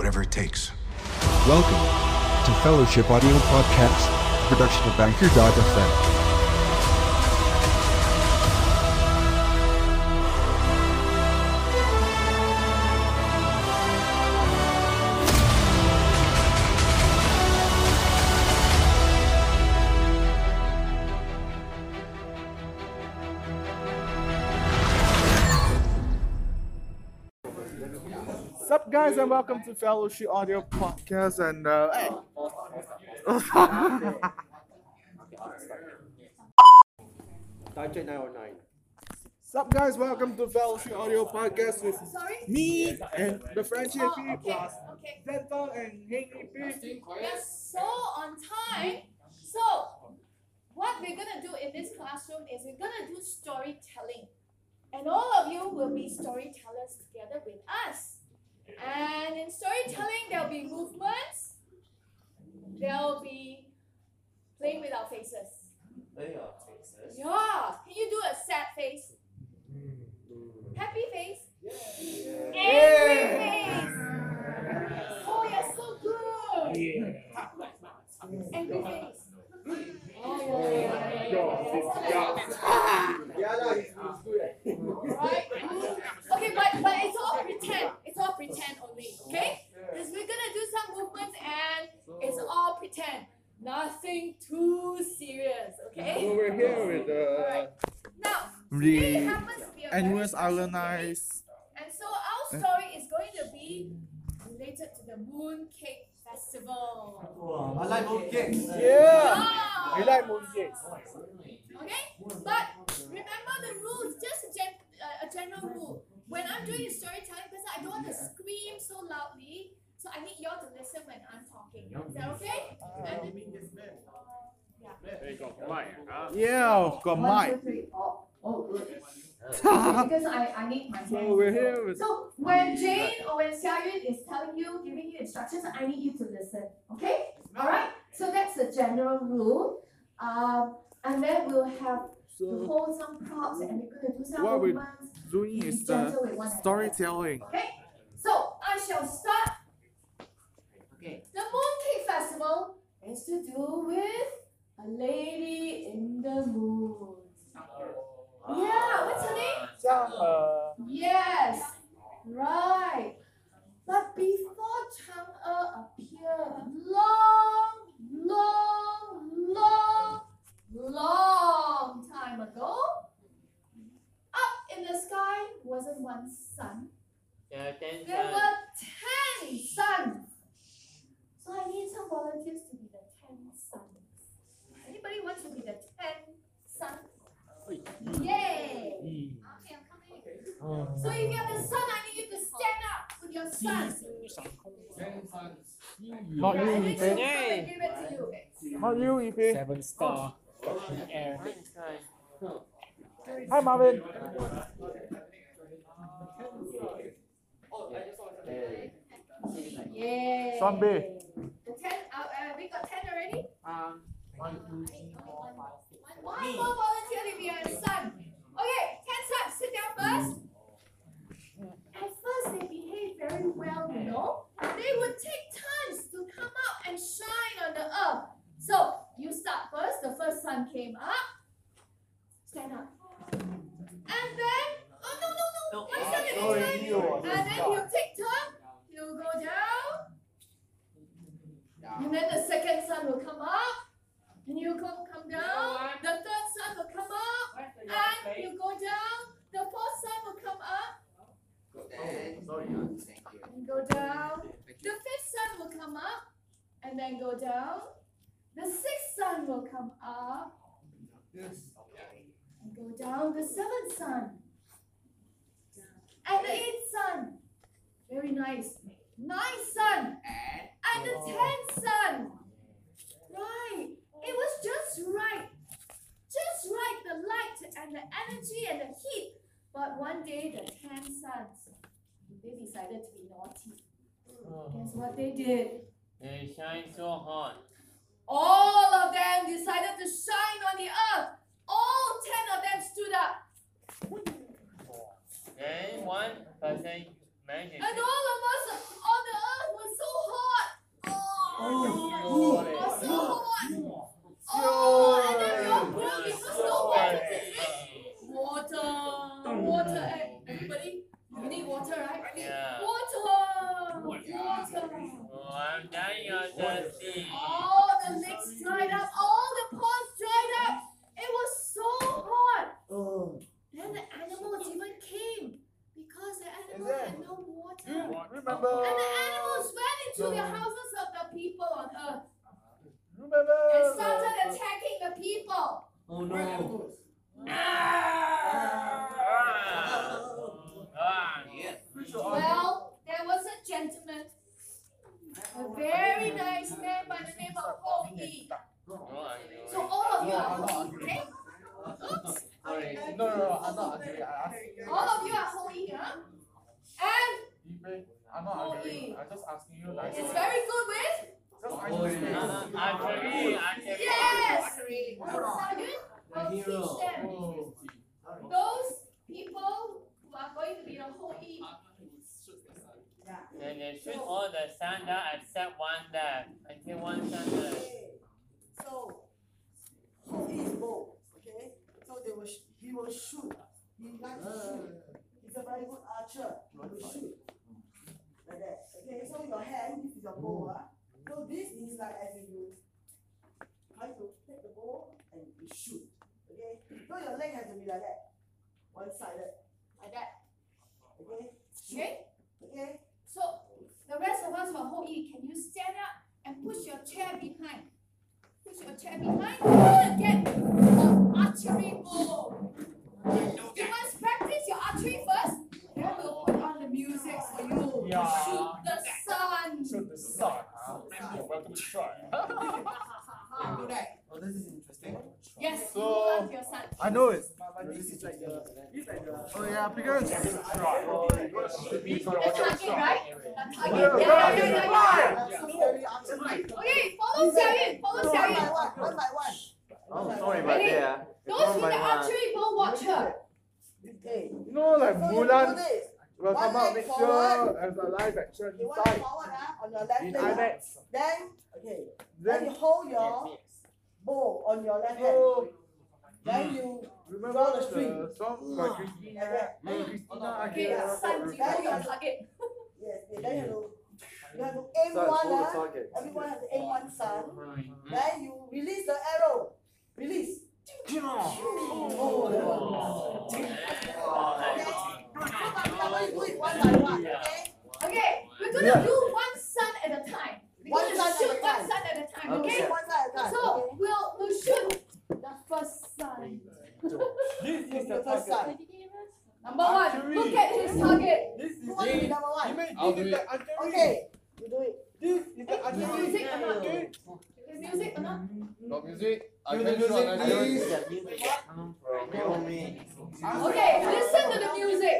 whatever it takes. Welcome to Fellowship Audio Podcast, production of Banker.fm. guys, and welcome to Fellowship Audio Podcast. And uh, hey. 909. Sup, guys, welcome to Fellowship Audio Podcast with Sorry? me and the Frenchie Oh, okay, plus okay. Zeta and Henry P. We're so on time. So, what we're gonna do in this classroom is we're gonna do storytelling. And all of you will be storytellers together with us. And in storytelling, there'll be movements, there'll be playing with our faces. Playing our faces? Yeah. Can you do a sad face? Mm-hmm. Happy face? Yeah. Angry face? Oh, you're so good. Angry face. Oh, yeah, yeah, yeah, yeah, yeah. Right? Okay, but, but it's all pretend. It's all pretend only, okay? Because we're gonna do some movements and it's all pretend. Nothing too serious, okay? Over here with the Alright. Now, today the happens to be a very Annuals special And so our story is going to be related to the Mooncake Festival. I like mooncakes. Yeah, Ah! we like mooncakes. Okay? But remember the rules, just a, gen- uh, a general rule. When I'm doing a storytelling, because I don't want to scream so loudly, so I need y'all to listen when I'm talking. Is that okay? And- yeah. Yeah, got One, Mike. two, three. Oh, oh, good. because I, I need my hands. So we're here with So when Jane or when Xia Yun is telling you, giving you instructions, I need you to listen. Okay? Alright? So that's the general rule. Um, and then we'll have to hold some props and we're gonna do some What we- movements. doing is uh, the with one another. storytelling. Okay? So I shall start. Okay. The Mooncake Festival is to do with a lady in the moon. Yeah, what's her name? 像呃 Yes, right. But before Chang'e appeared, long, long, long, long time ago, up in the sky wasn't one sun. There were ten suns. So I need some volunteers to be the ten suns. Anybody wants to be the ten suns? Yay! Okay, I'm coming. Oh. So if you're the sun, I need you to stand up with your sun. not you, Yeah, and then Ife. she'll come and give it to you. Not you, Ife. Seven star in air. Hi, Marvin. Yay! Zombie. The ten, uh, uh, we got ten already? Um, One more volunteer to be a sun. Okay, ten suns, sit down first. At first, they behave very well, you know. They would take turns to come out and shine on the earth. So, you start first. The first sun came up. Stand up. And then, oh no, no, no, one sun at a time. And then you take turn. You go down. And then the second sun will come up. And you come come down. The third sun will come up. And you go down. The fourth sun will come up. Oh, and go down. The fifth sun will come up. And then go down. The sixth sun will come up. And go down. The seventh sun. And the eighth sun. Very nice. Ninth sun. And the oh. tenth sun. Right. It was just right. Just right. The light and the energy and the heat. But one day the ten suns, they decided to be naughty. Oh. Guess what they did? They shine so hot. All of them decided to shine on the earth. All ten of them stood up. Then one person mentioned. And all of us on the earth was so hot. Oh, oh, it was so hot. Oh, and then your grill it was so wet. Water, water, everybody. You need water, right? Yeah. Water, water. Oh, I'm dying of thirsty. All the lakes dried up. All the ponds dried up. It was so hot. Oh. Then the animals even came because the animals had no water. You And the animals went into the houses of the people on earth Remember? and started attacking the people. Oh no. Ah, Well, there was a gentleman, a very nice man by the name of Ho Yi. So all of you are Ho Yi, okay? Oops. Sorry. No, no, no, I'm not agreeing. I asked. All of you are Ho Yi, huh? And Ibe, I'm not agreeing. I'm just asking you like. it's very good with? Just Oh, asking you. yeah. Actually, actually. Yes! Sound good? Teach them. Oh. Those people who are going to be the Ho Yi. Then they shoot all the sandal except one left. Until one sandal. So, hold his bow, okay? So they will, sh- he will shoot. He likes to shoot. He's a very good archer. He will shoot. Like that. Okay, so your hand, this is your bow. ah. So this is like as if you try to take the bow and you shoot. Okay? So your leg has to be like that. One sided. Like that. Okay? Okay? Okay? So the rest of us for Ho Yi, can you stand up and push your chair behind? Push your chair behind. You're gonna get an archery bow. You must practice your archery first. Then we'll put on the music for you. Yeah. Shoot the sun. Shoot the sun. huh? You're welcome to try. Do that. Oh, this is interesting. Yes, So- hold on your son. I know it. This is like the. It's like the. Oh yeah, because. Right. The right? The target. Yeah, Yeah, yeah. Okay, follow Xiaoyun. Follow One Xiao by Yun. one, one by one. Oh, sorry about about that, that. Those with the archery bow, watch her. Okay. You know, like So you do Mulan this. will come out leg next forward. year as a live action Okay, one inside forward ah, on your left leg. ah. Then, okay. Then you hold your bow on your left hand. so Then you remember Draw the the string. song by Christina, uh, Christina Okay, Aguilera? son, you know your target. yes, yes, then you have to you have to aim So, one hold the ah. target. Everyone has to aim one sun. Then you release the arrow. Release. Oh. Okay. We are going to do it one by one. Okay. Okay, we're gonna do one sun at a time. We're One gonna at shoot a one time. sun at a time, Okay. okay? One side at a time. So okay? we'll we'll shoot the first sun. This is the The first target. side. Number one, look at his target. This is Who wants to be number one? You mean I'll this do is it. the archery. Okay. You do it. This is the Hey, archery. music or not? Okay. Is music or not? No music. I can the music, please. idea. That music come from Naomi. Okay, listen to the music.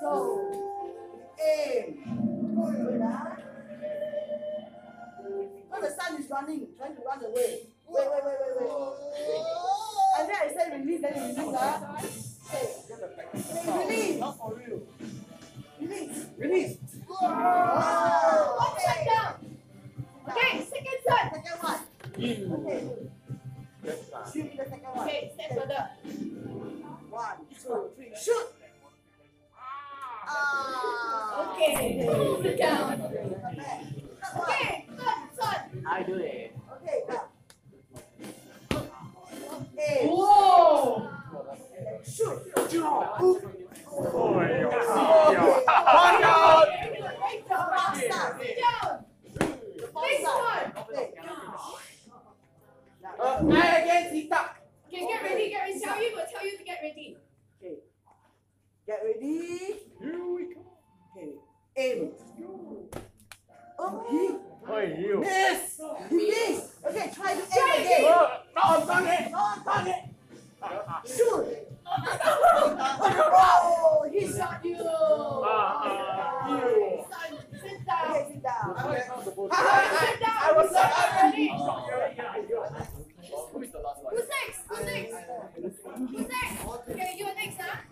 So, aim. Ah. The sun is running, trying to run away. Wait, wait, wait, wait, wait. And then I say release, then you release, ah. Okay. Release. Not for real. Release. Release. Oh, One shut okay. down. Okay, second sun. Second one. Okay. Shoot me the second one. Okay, stand further. One, two, three, shoot. Ah. Okay, move it down. Come back. Third one. Okay, sun, sun. I do it. Okay, now. Aim. Whoa. And then shoot. Oh, yeah. One out. Right down. Sit one. Okay. Uh, I again, Sita. Okay, get ready, get ready. Xiao Yun will tell you to get ready. Okay. Get ready. Here we go. Okay. Aim. He Oh, you. miss. He missed. Okay, try to aim again. Oh, no, target. No, target. Shoot. Oh, he shot you. Ah, you. Sit down. Okay, sit down. Down. I was Sit down already. Who is the last one? Who's next? Who's next? Who's next? Okay, you're next, huh?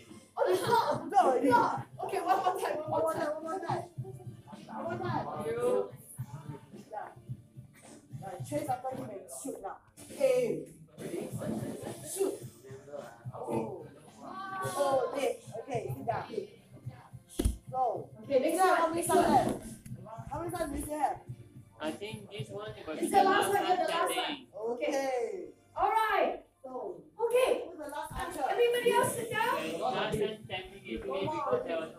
Oh, not. Not. Okay, one more time, one more time, one more time. One more time. Chase after him and shoot now. Hey. Shoot. Oh. Oh, okay. Okay, sit down. Go. Okay, next one. How many sons left? How many sons do you have? I think this one is the last one. The last one. Okay. All right. So. Okay. Who's the last um, answer? Everybody else just segregated me because I was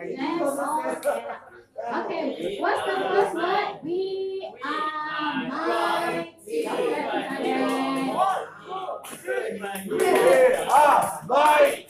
sorry. Yes, okay, what's the first word? We are mighty. Okay, We are mighty.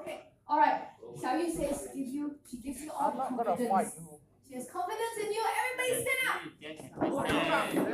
Okay. All right. Xiaoyu says, "Give you, she gives you all I'm the gonna fight confidence. She has confidence in you. Everybody stand up.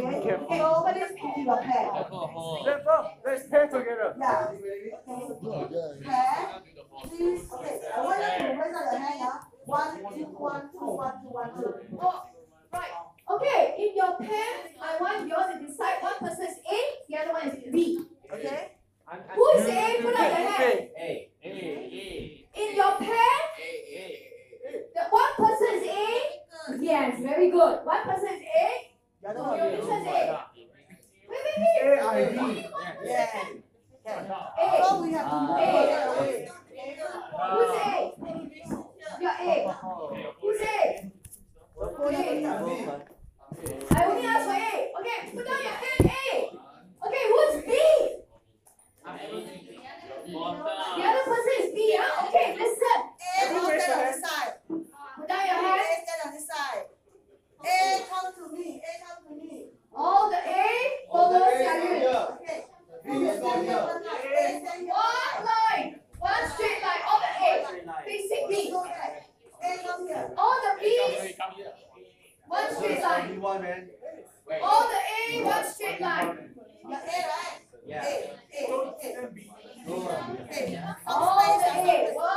Okay? Hey, over picking particular pad. Step up. Let's pair together. Yeah. Okay. Pad. Please. Okay. I want you to raise up your hand now. One, two, one, two, one, two, one, two. Oh, right. Okay, in your pair, I want you all to decide one person is A, the other one is B. Okay? Who is A? Put up your hand. A. A. A. In your pair, A. A. The one person is A. Yes, very good. One person is A. That's not it. AID. Yeah. A. Oh, we have to move A. Who's A? You're A. Who's A? Okay. I only asked for A. Okay, put down your hand, A. Okay, who's B? The other person is B, huh? Okay, listen. A, put down your hand. Put down your hand. A come to me. A come to me. All the A follows Samuel. Okay. A is not here. One line. One straight line. All the A facing me. A come here. All the B's. One straight line. One, man. Wait. All the A, one straight line. Yeah, A, right? Yeah. A, A, A. A. All the A, one.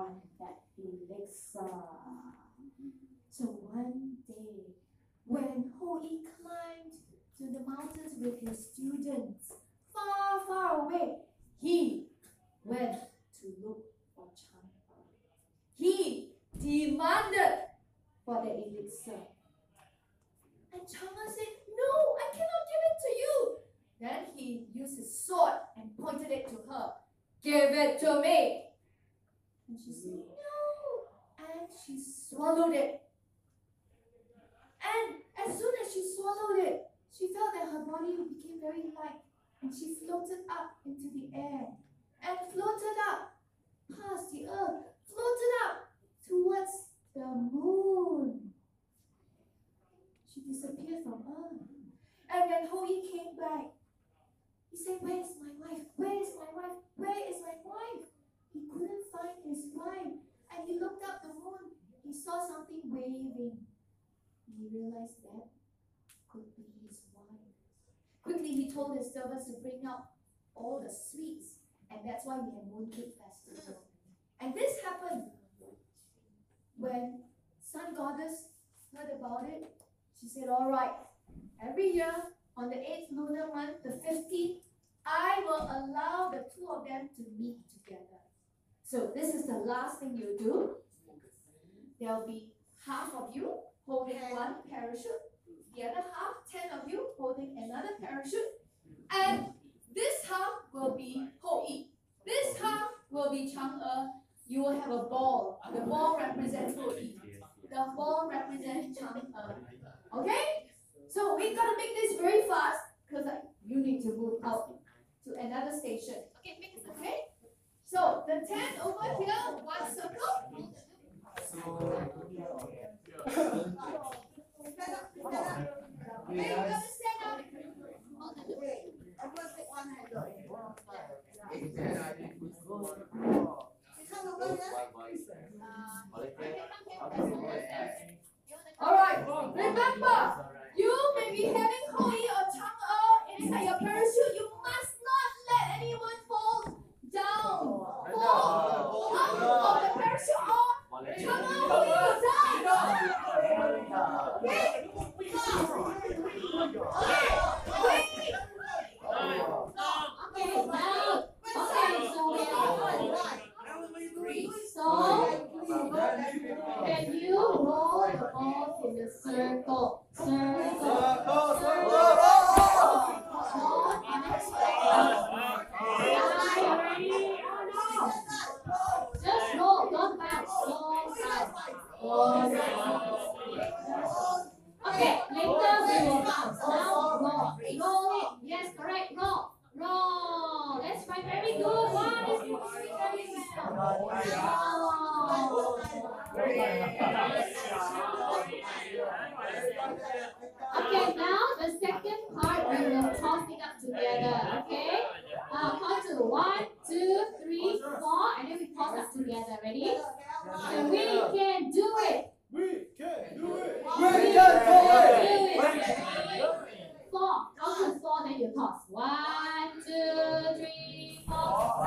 Want that elixir. So uh, one day, when Hou Yi climbed to the mountains with his students, far, far away, he went to look for Chang'e. He demanded for the elixir. And Chang'e said, No, I cannot give it to you. Then he used his sword and pointed it to her. Give it to me. And she said, No. And she swallowed it. And as soon as she swallowed it, she felt that her body became very light and she floated up into the air and floated up past the earth, floated up towards the moon. She disappeared from earth. And when Hou Yi came back, he said, Where is my wife? Where is my wife? Where is my wife? He couldn't find his wife. And he looked up the moon. He saw something waving. He realized that could be his wife. Quickly, he told his servants to bring out all the sweets. And that's why we have Mooncake Festival. And this happened when Sun Goddess heard about it. She said, All right, every year on the 8th lunar month, the 15th, I will allow the two of them to meet together. So, this is the last thing you do. There will be half of you holding one parachute, the other half, 10 of you holding another parachute, and this half will be Hou Yi. This half will be Chang'e. You will have a ball. The ball represents Hou Yi. The ball represents Chang'e. Okay? So we gotta make this very fast because you need to move out to another station. Okay, make it okay? So the tent over here, one circle. Stand one here. Alright, remember, you may be having Hou Yi or Chang'e er inside your parachute. You must not let anyone can you roll the balls in the circle? Circle. Just Okay. Now. Yes, correct. Roll. Roll. That's right. Very good. One is moving very well. Okay, now the second part we will toss it up together. Okay? Uh, count to one, two, three, four, and then we toss up together. Ready? So we can do it. We can do it. We can do it. Four. Count to four, then you toss. One, two, three, four.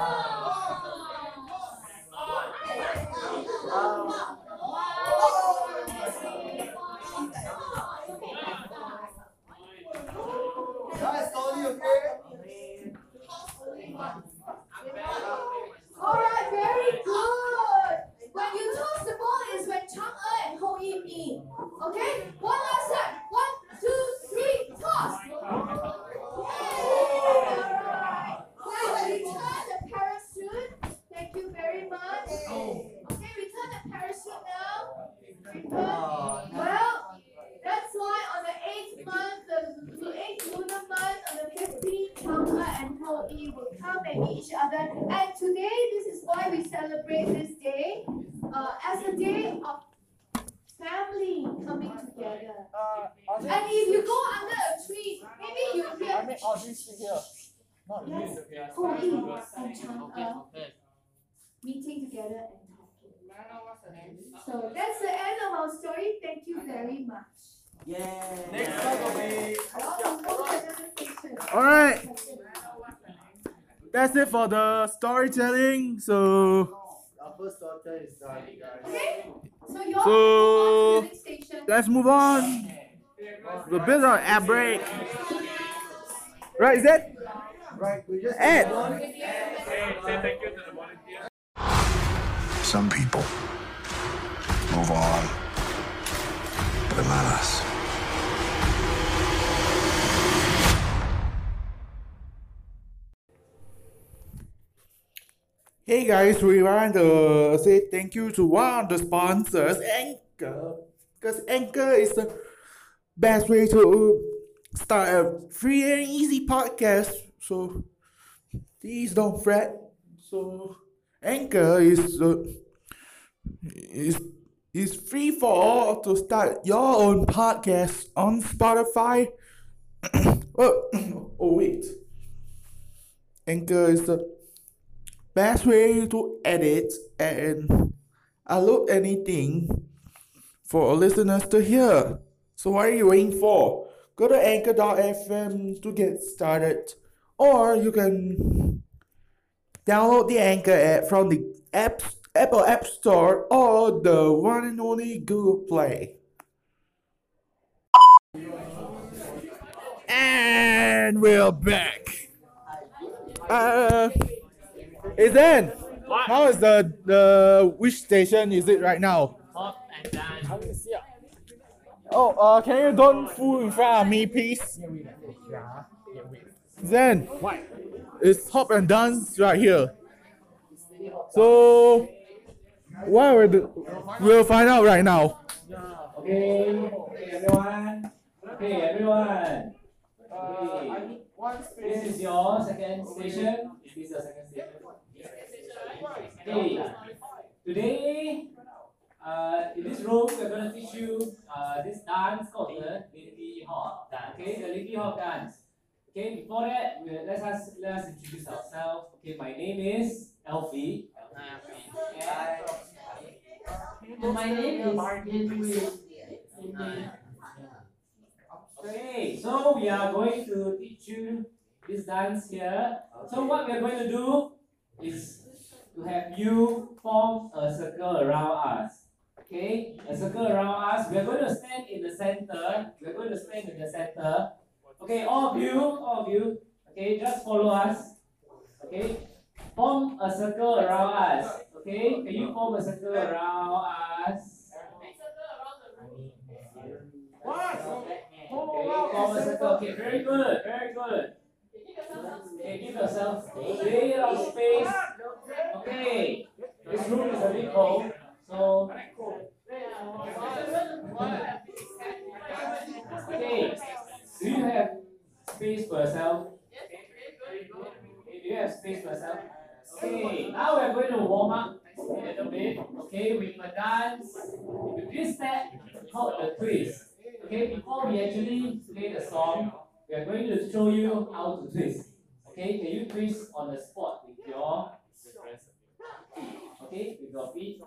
Guys, slowly, okay? Alright, very good. When you toss the ball is when Chang'e and Hou Yi meet. Okay? One last time. One, two, three, toss. Yay! Alright. Now return the parachute. Thank you very much. Okay, return the parachute now. Return. Well, that's why on the eighth month, the eighth lunar month, on the fifteenth, Chang'e and Hou Yi will come and meet each other. And today, this is why we celebrate this day uh, as a day of family coming together. And if you go under a tree, maybe you hear I mean, oh, this here. Not Yes. this. Hou Yi and Chang'e meeting together and talking. So that's the end of our story. Thank you very much. Yeah. Next one will be. Welcome to another station. All right. That's it for the storytelling. So Our first daughter is done, guys. Okay, so So- move on to the next station. let's move on. The bit of ad break. Right, is that? Right, we just. Ed. Some people move on, but not us. Hey guys, we want to say thank you to one of the sponsors, Anchor. Because Anchor is the best way to start a free and easy podcast. So please don't fret. So Anchor is uh, is is free for all to start your own podcast on Spotify. oh, oh wait. Anchor is the best way to edit and upload anything for listeners to hear. So what are you waiting for? Go to anchor.fm to get started. Or you can download the Anchor app from the app, Apple App Store or the one and only Google Play. And we're back. Uh, Ethan, how is the the which station is it right now? Hop and dance. Oh, uh, can you don't fool in front of me, please? Zen, what? It's hop and dance right here. So, what we'll do, we'll find out right now. Okay, okay, everyone. Okay, everyone. Okay. This is your second station. This is this your second station? Okay. Today, uh, in this room, we're going to teach you uh, this dance called the Lindy Hop dance. Okay, the Lindy Hop dance. Okay, before that, we, let us let us introduce ourselves. Okay, my name is Elfie. And my name is Lindy. Okay, so we are going to teach you this dance here. So what we are going to do is to have you form a circle around us. Okay, a circle around us. We are going to stand in the center. We are going to stand in the center. Okay, all of you, all of you. Okay, just follow us. Okay, form a circle around us. Okay, can you form a circle around us? Okay, form a circle. Okay, very good, very good. Give yourself a bit of space. Okay, this room is a bit cold, so. Okay, do you have space for yourself? Do you have space for yourself? Okay, now we're going to warm up a little bit. Okay, with a dance, with this step called the twist. Okay, before we actually play the song, we are going to show you how to twist. Okay, can you twist on the spot with your feet? okay with your feet?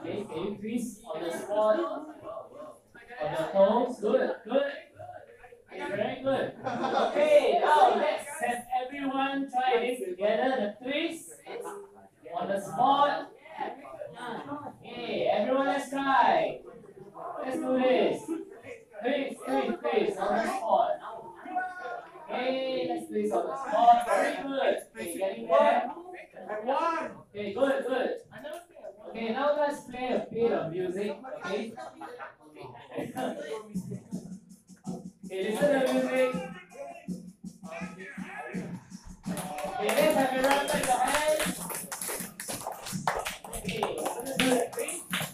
Okay, can you twist on the spot on the toes? Good, good. Very good. Okay, now let's have everyone try this together. The twist on the spot. Okay, everyone, let's try. Let's do this. Twist, twist, twist on the spot. Okay, let's twist on the spot. Very good. Okay, getting there. Okay, good, good. Okay, now let's play a bit of music. Okay. Okay, listen to the music. Okay, let's have everyone clap your hands. Okay, let's do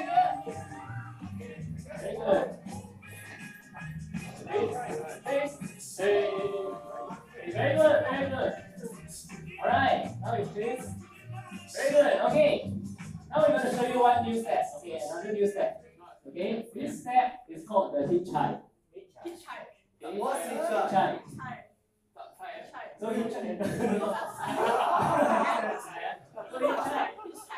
Very good, very good. Alright, now you please. Very good, okay. Now we're going to show you one new step. Okay, another new step. Okay, this step is called the hitchhike. Hitchhike. What's hitchhike? Hitchhike. So hitchhike.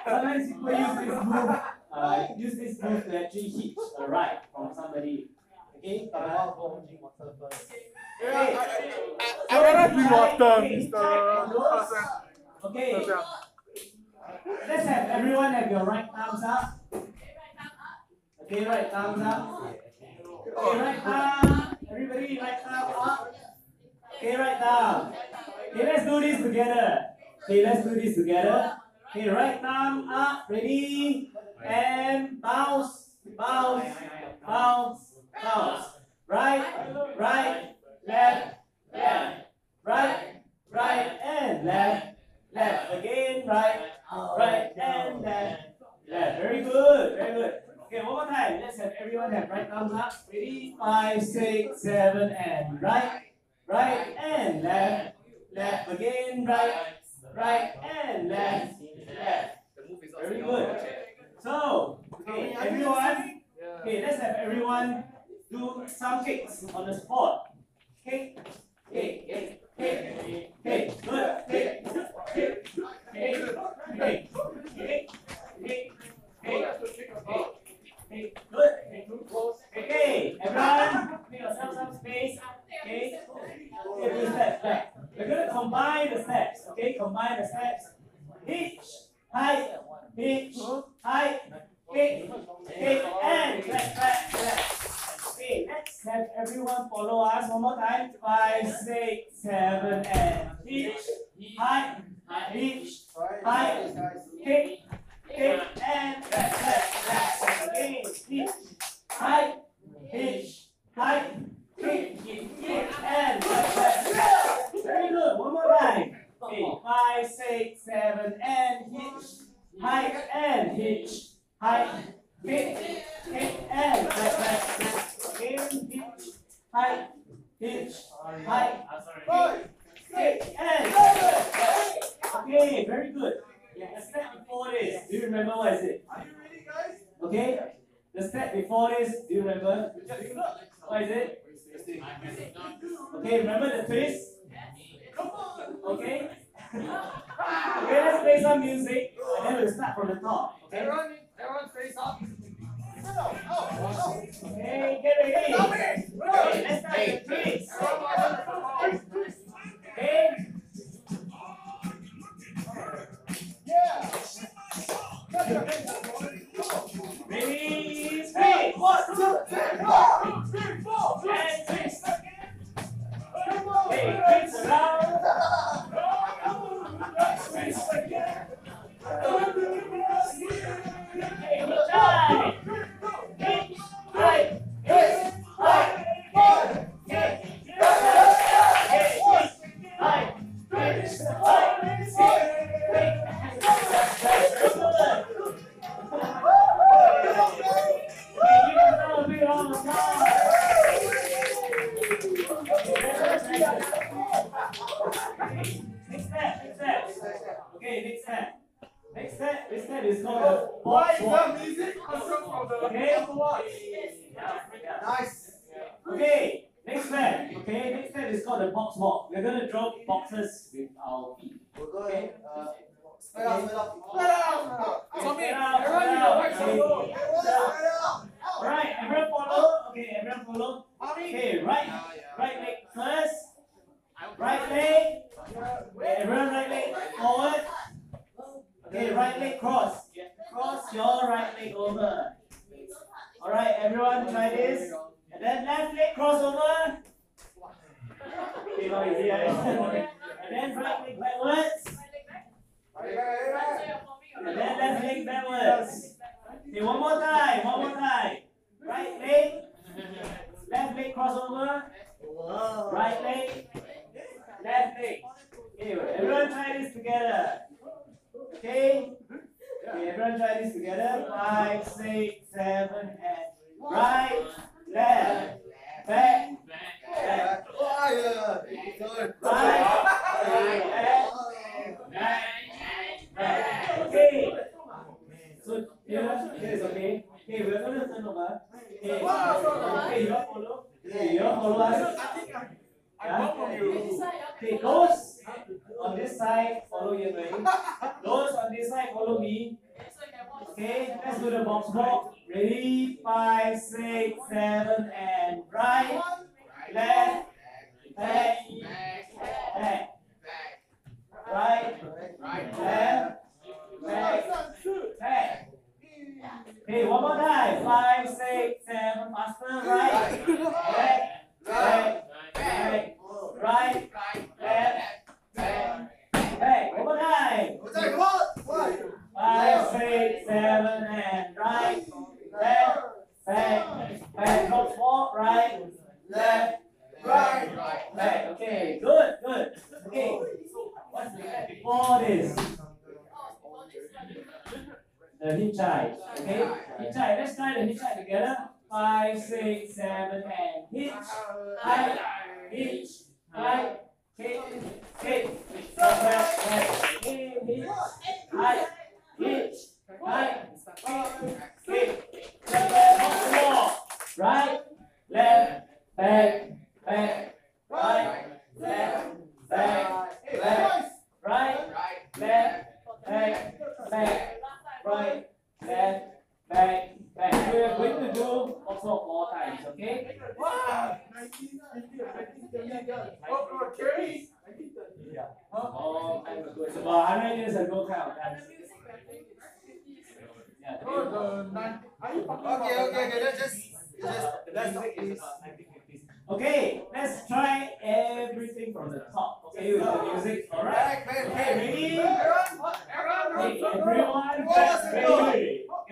Sometimes people use this move, uh, use this move to actually hitch a ride from somebody. Okay? But I want to water first. Hey, I, I, I, I want to drink water, Mr. Okay. Let's have everyone have your right thumbs up. Okay, right thumbs up. Okay, right thumb. Everybody, right thumb up. Okay, right thumb. Okay, let's do this together. Okay, let's do this together. Okay, right arm up, ready, and bounce, bounce, bounce, bounce. Right, right, left, left, right, right, and left, left. Again, right, right, and left, left. Very good, very good. Okay, one more time. Let's have everyone have right arm up. Ready, five, six, seven, and right, right, and left, left. Again, right, right, and left. Yes. The move is Very good. So, okay, everyone, okay, let's have everyone do some cakes on the spot. Cake follow Yan Wei. Those on this side, follow me. Okay, let's do the box walk. Ready? Five, six, seven, and right, left, back, back, right, left, back, back. Okay, one more time. Five, six, seven, faster, right, left, back, back, right, left, back, back. One more time. Five, six, seven, and right, left, back, back, box walk, right, left, right, back. Okay, good, good. Okay, what's the before this? The hitchhike. Okay, hitchhike. Let's try the hitchhike together. Five, six, seven, and hitch, hike, hitch, hike, kick, kick, back, back, hitch, hike, hitch, hike, kick, back, back, box walk. Right, left, back, back, right, left, back, back, back, back, back, back. Are going to do also four times, okay? Oh, time ago. It's about 100 years ago kind of dance. Yeah, Okay, okay, okay, let's just, just, let's music is about 1950s. Okay, let's try everything from the top. Okay, with the music. Alright. Okay, ready? Okay, everyone get ready. Get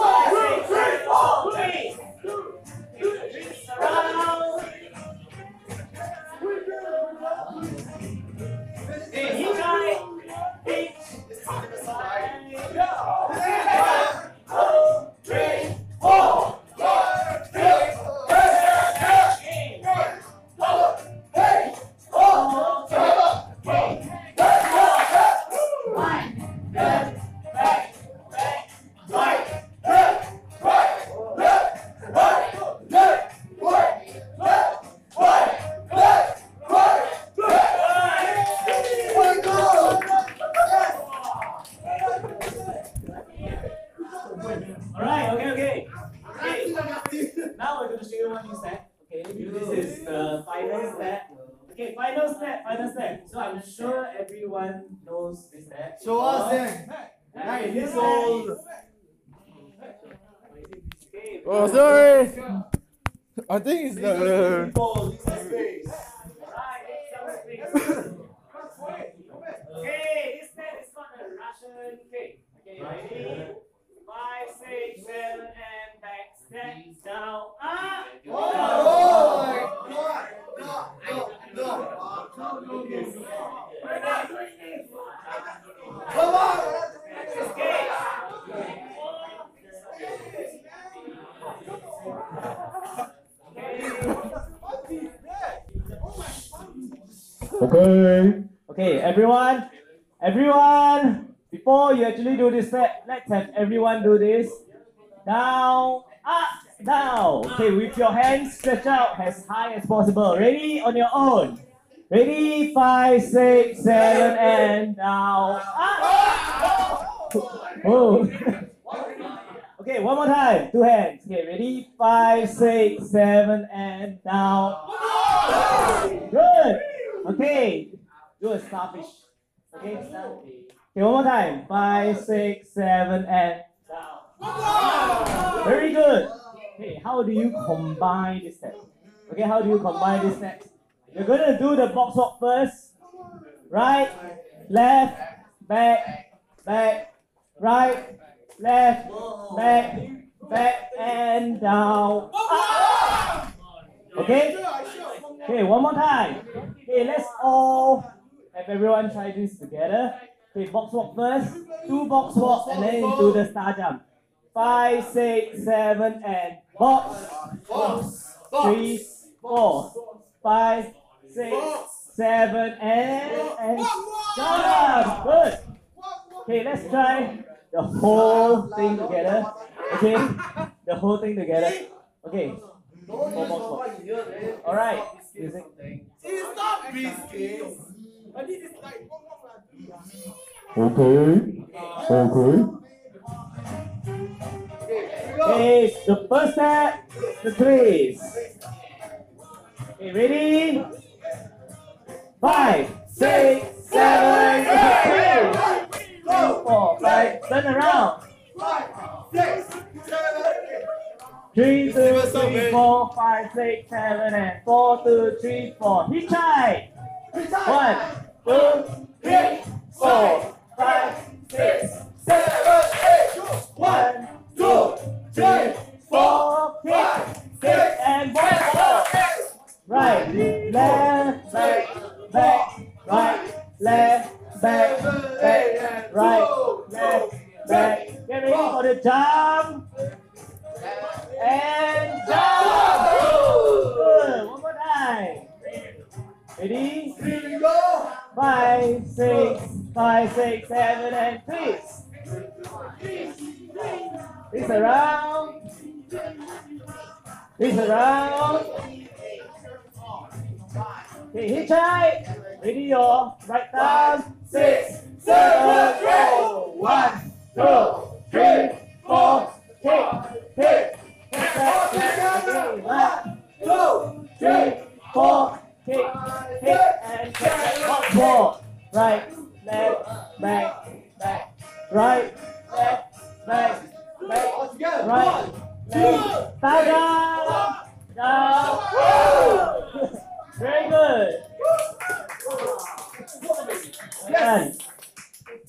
five, six, seven, four, three. Okay. Okay, everyone, everyone, before you actually do this let's have everyone do this. Down, up, down. Okay, with your hands stretched out as high as possible. Ready? On your own. Ready? Five, six, seven, and down. Up. Oh. okay, one more time. Two hands. Okay, ready? Five, six, seven, and down. Good. Okay. Do a starfish. Okay. Okay, one more time. Five, six, seven, and down. Very good. Okay, how do you combine this step? Okay, how do you combine this steps? You're gonna do the box walk first. Right, left, back, back, right, left, back, back, and down. Up. Okay? Okay, one more time. Okay, let's all have everyone try this together. Okay, box walk first. Two box walk and then do the star jump. Five, six, seven, and box. Box. Three, four, five, six, seven, and and jump. Good. Okay, let's try the whole thing together. Okay, the whole thing together. Okay, four box walk. All right. Music. It's not risky. I need this like. Okay. Okay. Okay, the first step, the threes. Okay, ready? Five, six, seven, eight, three, four, five, turn around. Three, two, three, four, five, six, seven, and four, two, three, four. Hitchhike. One, two, three, four, five, six, seven, eight. One, two, three, four, five, six, and one more. Right, left, back, back, right, left, back, back, right, left, back. Get ready for the jump. And! Good. One more time. Ready? Here go. Five, six, five, six, seven, and twist. Twist around. Twist around. Okay, hitchhike. Ready your right thumb. Six, seven, go. One, two, three, four, kick, kick. Kick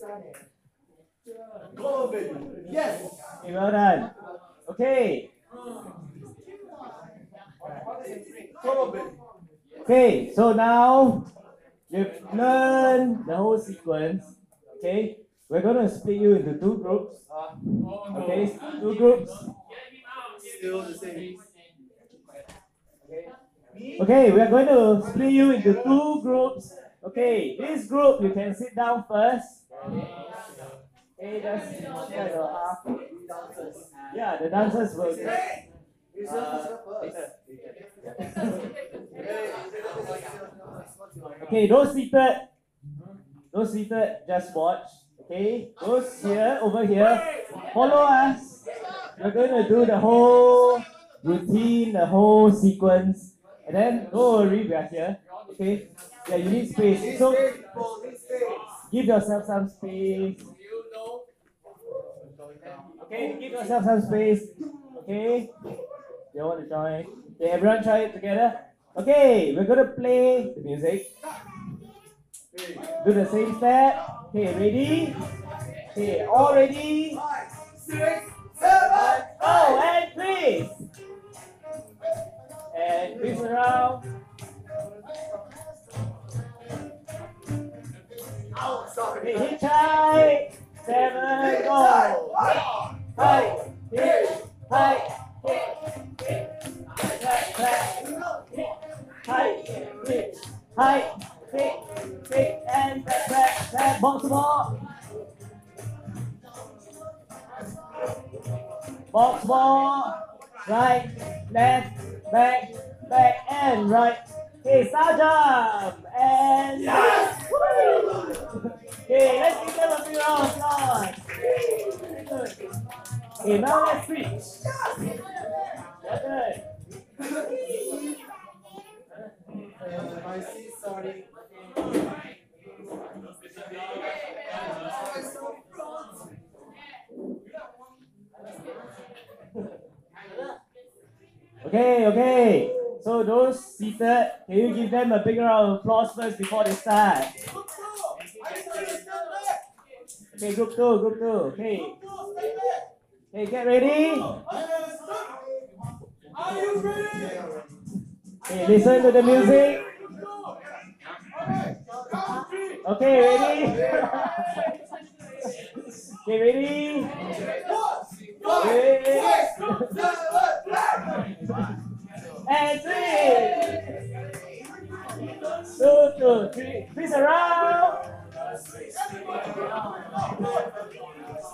back, kick. Okay, one, two, three, four, kick, kick, and kick back. One more. Right, left, back, back. Right, left, back, back. Right, left. Bow down. Down. Very good. Done. Yes. Okay, well done. Okay. Okay, so now you've learned the whole sequence. Okay, we're gonna split you into two groups. Okay, two groups. Still the same. Okay, we are going to split you into two groups. Okay, this group you can sit down first. Okay, just sit at the half. Yeah, the dancers will. Uh, later. Okay, those seated, those seated, just watch. Okay, those here, over here, follow us. We're going to do the whole routine, the whole sequence, and then don't worry, we are here. Okay, yeah, you need space. So give yourself some space. Okay, give yourself some space. Okay, you want to join? Okay, everyone try it together. Okay, we're gonna play the music. Do the same step. Okay, ready? Okay, all ready? Oh, and please. And twist around. Oh, sorry. Okay, hitchhike. Seven, go. Hike, hit, hit. Clap, clap. Hit, hike, hit, hit, and clap, clap, clap. Box ball. Box ball. Right, left, back, back, and right. Okay, jump. And yes! Okay, let's give them a big round of applause. Okay, now let's switch. I see, sorry. Okay, okay. So those seated, can you give them a big round of applause first before they start? Okay, group two, group two. Okay. Okay, get ready. Okay, listen to the music. Okay, ready? Okay, ready? And three. Two, two, three. Around.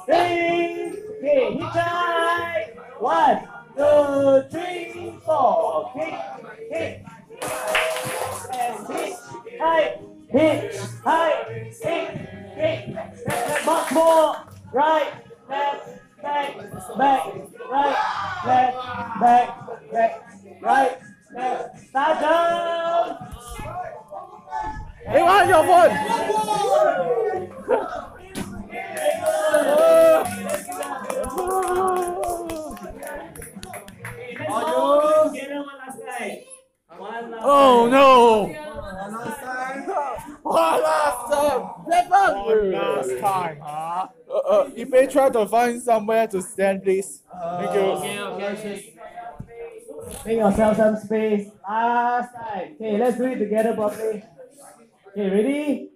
Three. Okay, hit tight. One, two, three, four. Kick, kick. And hit, high, hit, high, hit, hit. Left, more. Right, left, back, back, right, left, back, back, right, left. Start down. Hey, what? Your phone! Are you? Get one last time. One last Oh no! One last time. One last time! One last time, huh? Uh, uh, if they try to find somewhere to stand, please. Thank you. Okay, okay. Make yourself some space. Last time. Okay, let's do it together properly. Okay, ready?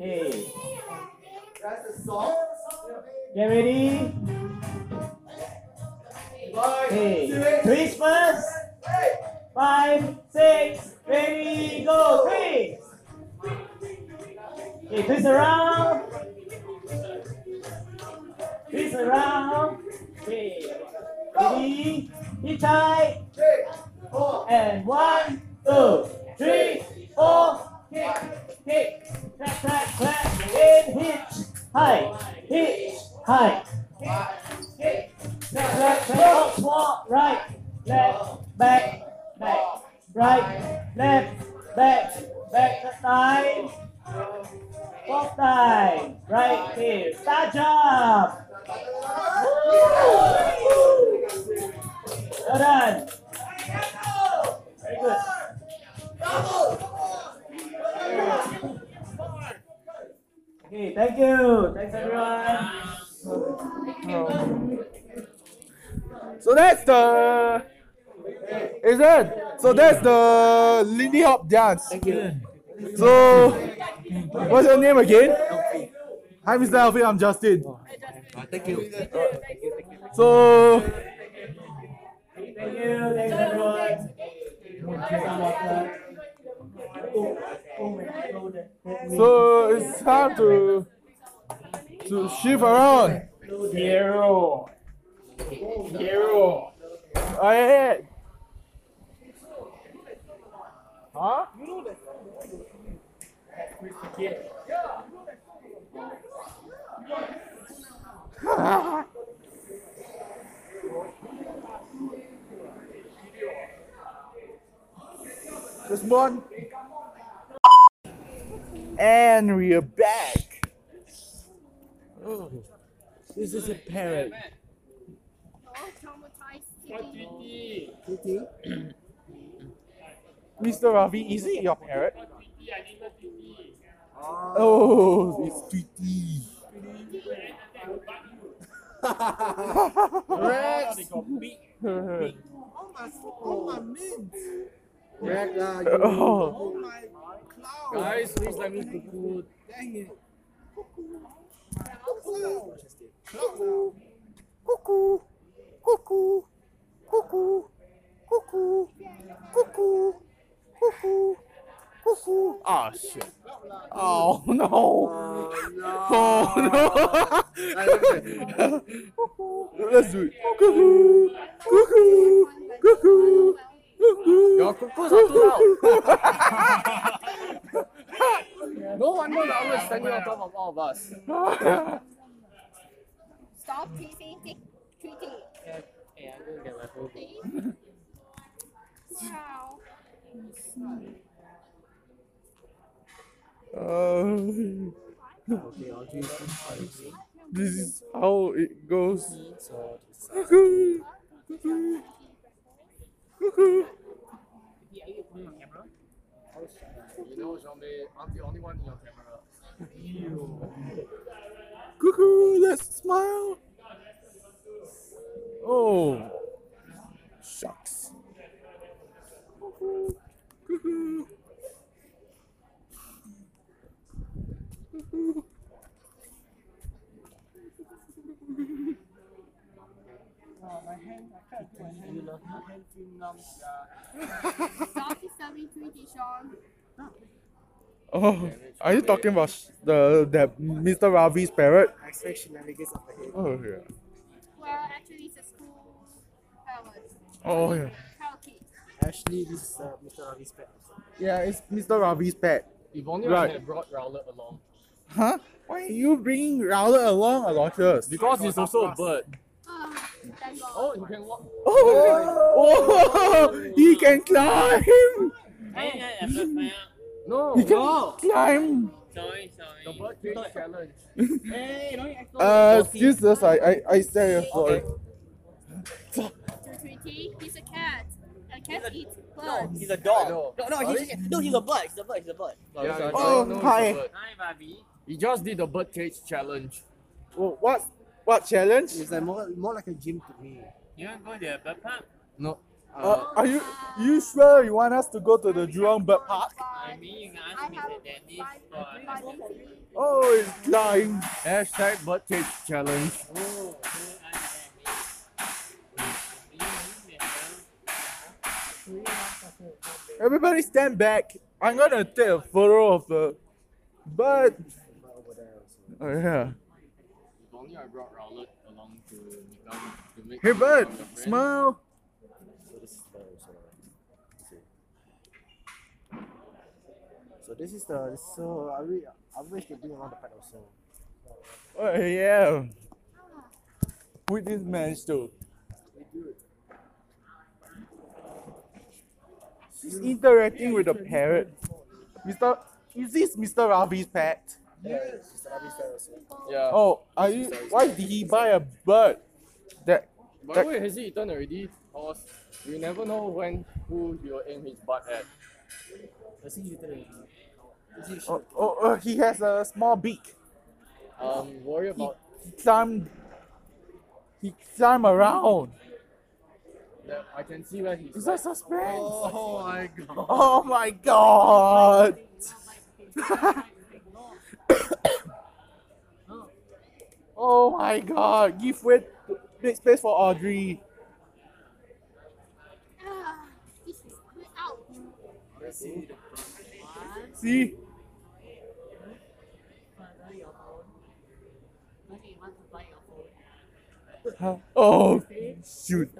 Okay. That's the song. Get ready? Okay. Twist first. Five, six, ready, go. Twist. Okay, twist around. Twist around. Okay. Ready? Hit tight. And one, two, three, four. Kick, kick. Clap, clap, clap. In hitch. High. Hitch. High. Kick, kick. Clap, clap. Walk, walk. Right. Left. Back. Right. Left. Back. Back. Third time. Fourth time. Right. Okay. Start jump. Well done. Very good. Okay, thank you. Thanks everyone. So that's the. Is it? So that's the Lindy Hop dance. Thank you. So, what's your name again? Hi, Mr. Alfie. I'm Justin. Uh, thank you. So, Thank you. Thanks everyone. So it's time to to shift around. Hero. Hero. Ahead. Huh? This one. And we are back. Oh, this is a parrot. Mr. Ravi, is it your parrot? Oh, it's Tweety. Rex. Oh my, oh my mint. Rex, uh, you, Oh. oh my cloud. Guys, please let me cuckoo. Dang it. Cuckoo. Cuckoo, cuckoo, cuckoo, cuckoo, cuckoo, cuckoo, cuckoo, cuckoo. Oh shit. Oh no. Oh no. Oh, Let's do it. Cuckoo, cuckoo, cuckoo, cuckoo. Your cuckoo's are too loud. No wonder the owl is standing on top of all of us. Stop teasing, tick, tweeting. Hey, I'm gonna get my phone. Wow. Uh, this is how it goes. You know, zombie, I'm the only one in your camera. Cuckoo, let's smile. Oh, shucks. Cuckoo, Oh, are you talking about the that Mr. Ravi's parrot? I the head. Oh yeah. Well, actually, it's a school. Uh, oh yeah. Parakeet. Actually, this uh, Mr. Ravi's pet. Yeah, it's Mr. Ravi's pet. If only Right. I had brought Rowlet along. Huh? Why are you bringing Rowlet along, Aloysius? Because it's also a bird. Oh, you can walk. Oh, oh, he can climb. Hey, hey, at first, man. No, He can no. climb. Sorry, sorry. The bird cage challenge. Hey, no, you Uh, Jesus, I I I say sorry. To Tweety, he's a cat. And cats eat birds. He's a dog. No, No, no, he's, no, he's a bird. He's a bird. He's a bird. Yeah, Oh, no, hi. a bird. Hi, Barbie. He just did the bird cage challenge. Oh, what what challenge? It's like more, more like a gym to me. You want to go to the bird park? No. Uh, are you you sure you want us to go to the Jurong Bird Park? I mean, you can ask Mr. Dennis for. Oh, it's flying. Hashtag bird cage challenge. Oh, Everybody stand back. I'm gonna take a photo of the bird. Oh yeah. If only I brought Rowlet along to make Hey bud, smile. So this is the so I wish I wish they bring around the pet also. Oh yeah. With this manage to. He's interacting with the parrot. Mr. Is this Mr. Ravi's pet? Yes. Mr. Ravi's pet also. Yeah. Oh, are you? Why did he buy a bird? That By the way, has he eaten already? Cause you never know when who he will aim his butt at. Does he literally? Is he oh, oh, oh he has a small beak. Um, worry about. He about climb. He climb around. I can see where he's. Is that suspense? Oh my god. Oh my god! oh my god! Give way, make space for Audrey. This is good out. Let's see. See? Oh shoot!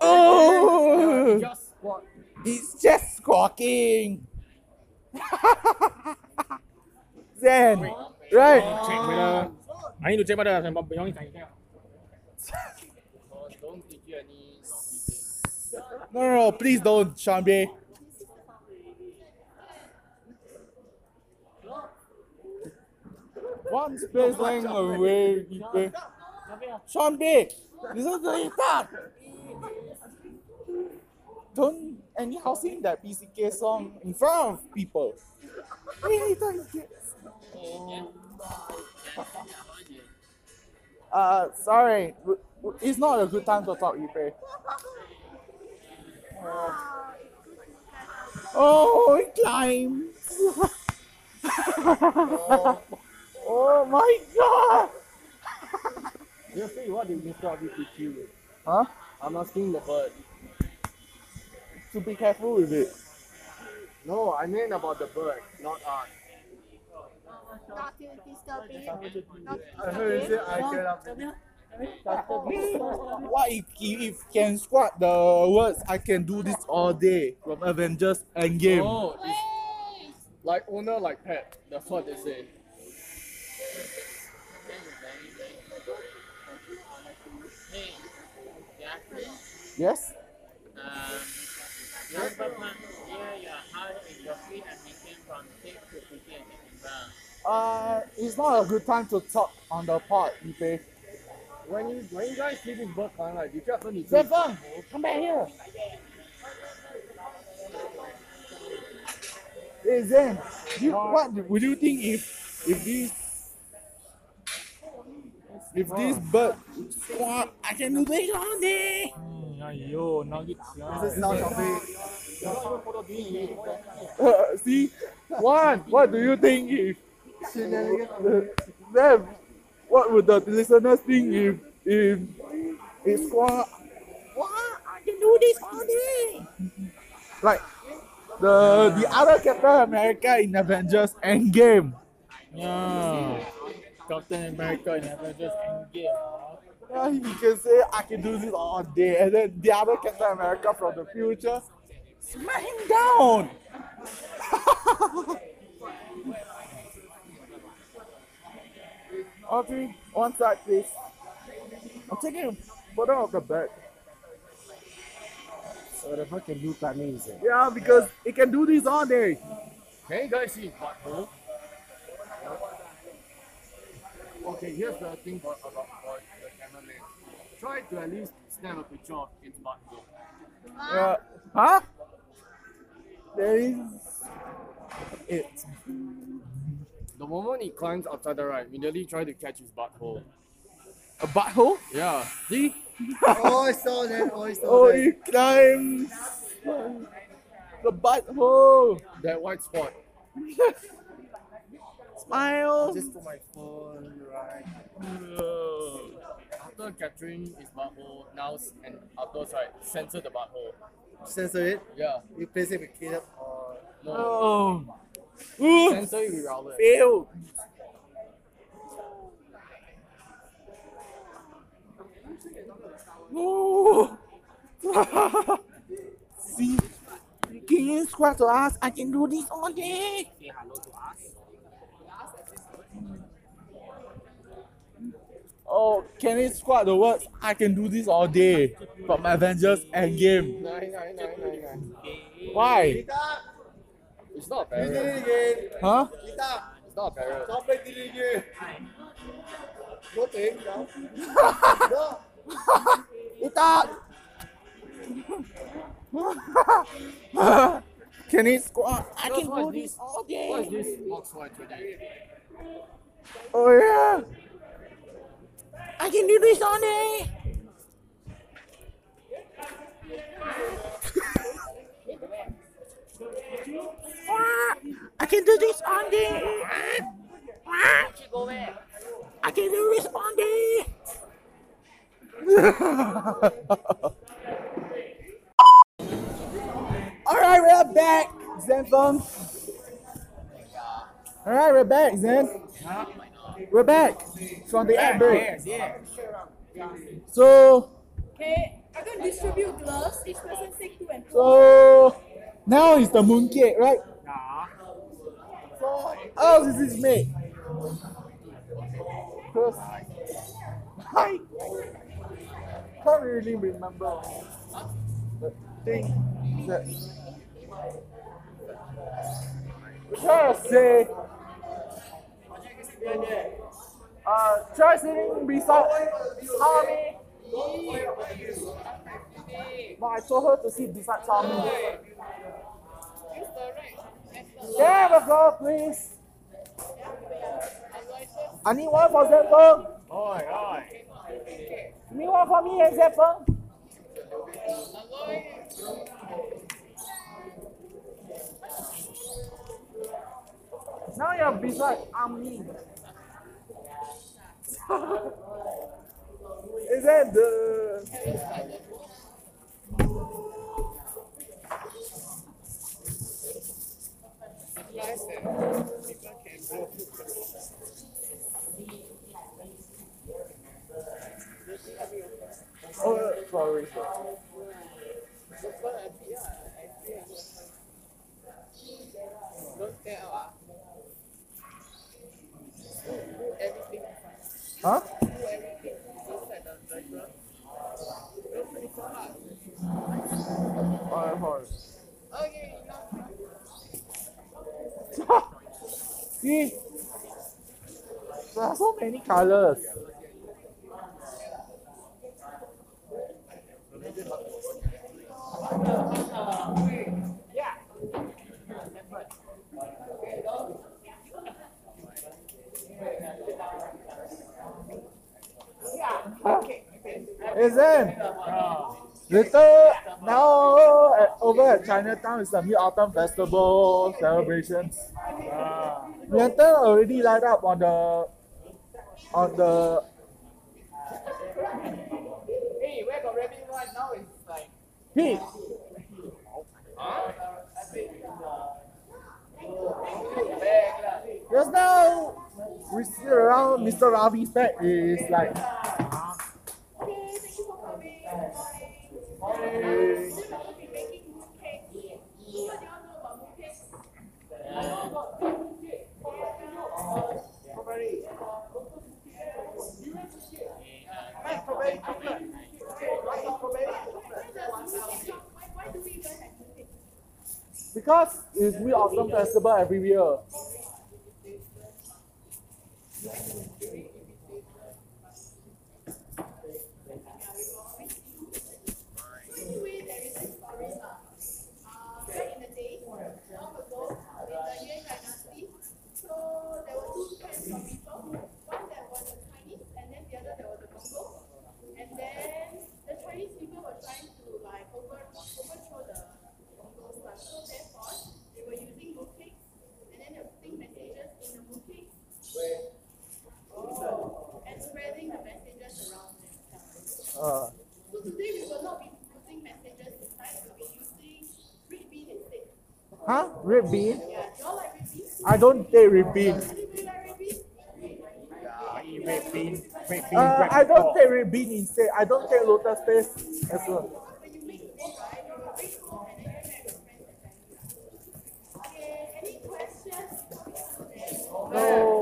Oh! Just. He's just squawking. Zen, right? Check whether. Uh, I need to check whether I'm beyond Don't teach you any naughty things. No, no, no, please don't, Shambi. One space length away. Shambi, listen to it back. Don't anyhow sing that PCK song in front of people. Really don't get. Uh, sorry, it's not a good time to talk, Ipe. Oh, it climbs. oh my god. Seriously, what did Mr. Ravi teach you? Huh? I'm asking the bird. To be careful with it. No, I mean about the bird, not us. Not to disturb it. Not I heard you say. I can What if if can squat the words I can do this all day from Avengers Endgame? Oh, it's like owner, like pet. That's what they say. Yes? um, your bird park near your house is your free admission from 6 to 15 and September. Uh, it's not a good time to talk on the pod, Ipe. When you when you guys see this bird flying, like, did you ever need Zhen Feng, come back here. Hey Zen, you, what would you think if if this if this bird squat, I can do this all day. This is now Shopee. Uh, see, one, what do you think if Shenanigans. them? What would the listeners think if if It's squad. What? I can do this all day. Like the the other Captain America in Avengers Endgame. Yeah. Captain America in Avengers Endgame. Yeah, he can say I can do this all day, and then the other Captain America from the future smack him down. Audrey, one side, please. I'm taking him further off the back. So the fuck can do climbing it? Yeah, because it can do this all day. Can you guys see butthole? Okay, here's the thing about, about, about the cameraman. Try to at least snap a picture of his butthole. Yeah. Huh? There is. It. The moment he climbs outside the right, immediately try to catch his butthole. A butthole? Yeah. See? oh, I saw that. Oh, I saw Oh, that. he climbs the butthole. That white spot. Smile. Just for my phone, right? After capturing his butthole, now s- and afterwards, right, censor the butthole. Censor it. Yeah. Replace it with Caleb or No. Oh. Ooh. Censor it with Rowlet. Failed. Ooh. See, can you squat to us? I can do this all day. Say hello to Oh, can you squat the words? I can do this all day from Avengers Endgame. Nine, nine, nine, nine, nine. Why? It's not a You did parrot. it again. Huh? Kita, It's not a parrot. stop it did it again. Go to him now. No. Ita! Can it squat? I can do this all day. What is this Oxford 28? Oh yeah. I can do this all day. I can do this all day. I can do this all day. all right, we're back, Zenfeng. All right, we're back, Zen. We're back from the ad break. So, Okay, I'm gonna distribute gloves. Each person take two and two. so now it's the mooncake, right? So, how is this made? Cause I can't really remember the thing that. Try to say. Uh, sitting beside Tommy. But I told her to sit beside Tommy. Have a floor, please? I need one for Zephyr. Oi, oi. Give me one for me and Zephyr. Now you're beside Ami. Is that the Oh, sorry. sorry. Huh? Alright, hard. See? There are so many colors. Is it? Little now uh, over at Chinatown is the Mid Autumn Festival celebrations. Lantern already light up on the on the. Hey, where got rabbit one now? It's like. Hey. Huh? Just now, we see around Mr. Ravi's said is like because it's we Awesome Festival every year. Huh? Red bean? I don't take red bean. Red bean, red bean, uh, I don't take red bean instead. I don't take lotus paste as well. No.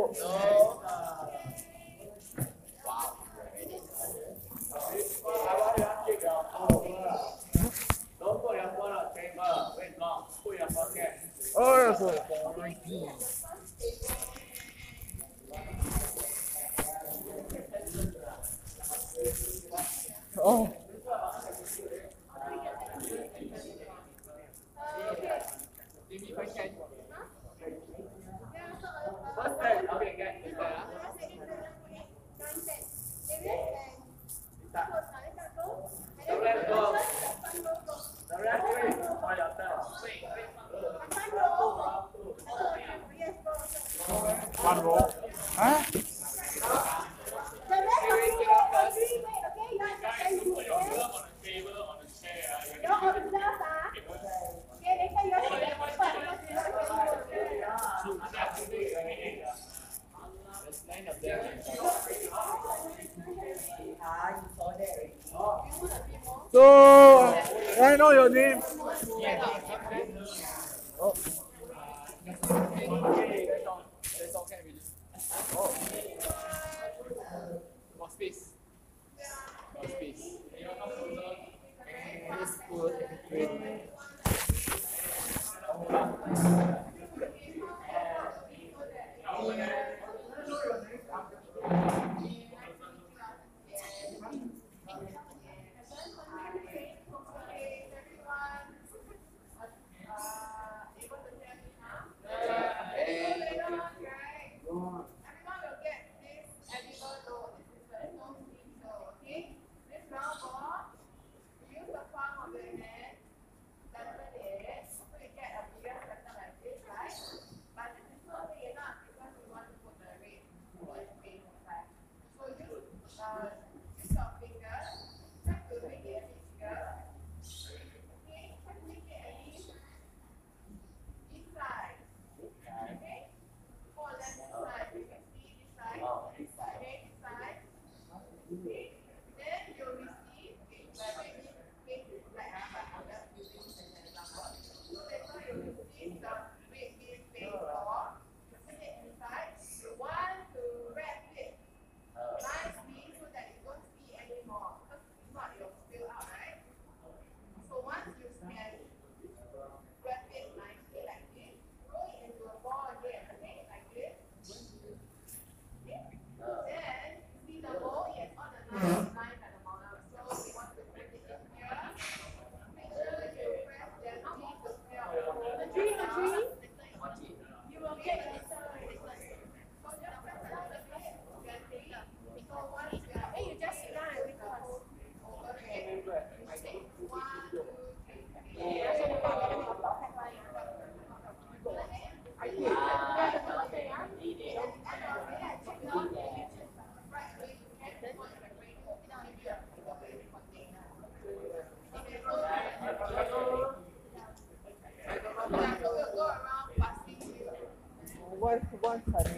On Chinese. Okay.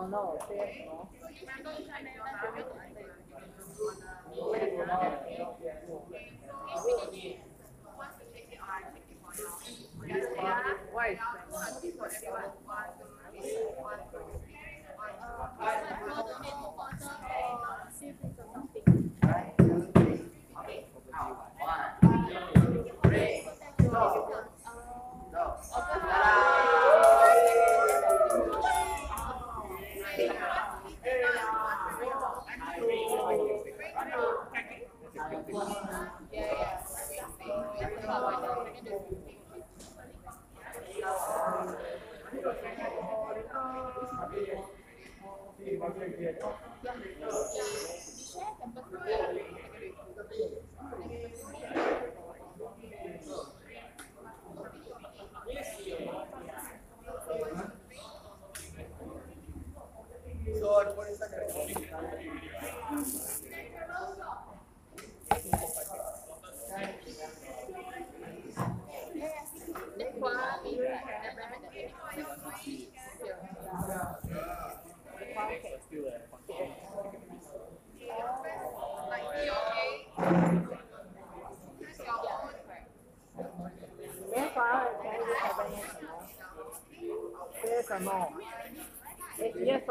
Yes or no? Say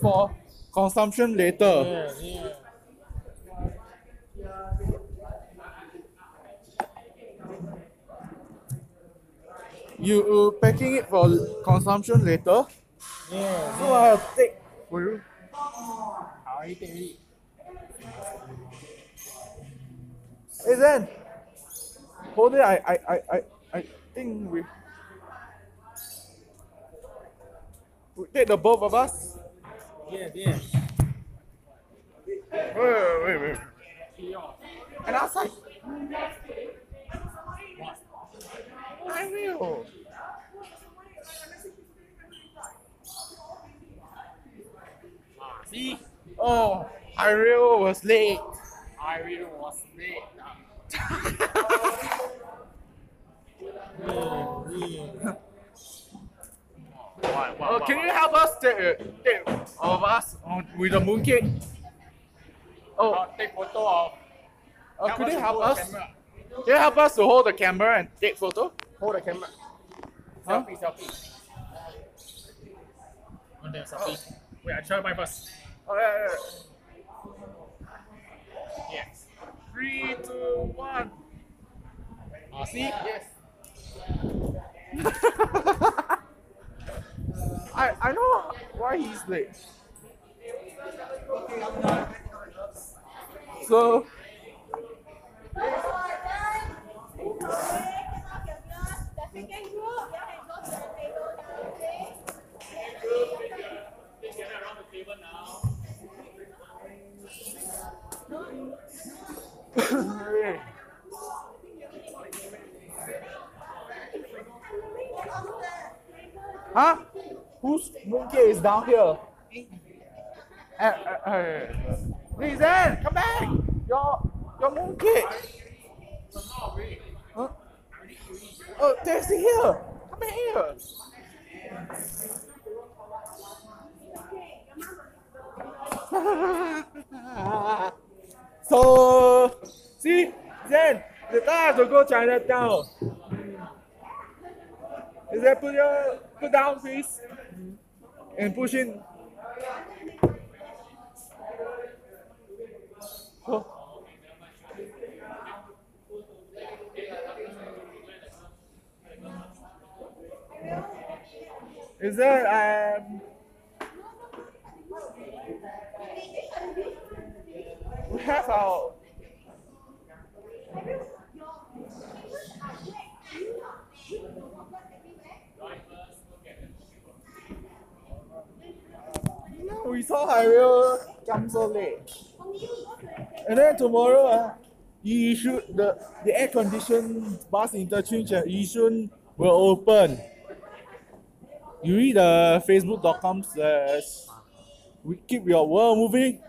for consumption later. yeah. You uh, packing it for consumption later? Yeah. So I'll take for you. I already take already. Hey Zen, hold it. I I I I, I think we we take the both of us. Yeah, yeah. Wait wait wait. wait. And outside. I will. See? Oh, I real was late. I really was late. Oh, can you help us take, uh, take all of us on, with the mooncake? Oh, take photo of. uh, could you help us? camera. Can you help us to hold the camera and take photo? Hold the camera. Huh? Selfie, selfie. On the selfie. Wait, I try my first. Oh, yeah, yeah. Yes. Three, two, one. Ah, see? Yes. I I know why he's late. So Huh? Whose mooncake is down here? Uh, uh, uh, Reason, come back! Your your mooncake. Huh? Oh, there's here. Come here. so, see, Zen, the time to go Chinatown. Is that put your put down, please, and push in. Is there um? We have our. No, we saw Harrier come so late. And then tomorrow, uh, Yishun, the, the air conditioned bus interchange at Yishun will open. You read the facebook.com slash we keep your world moving.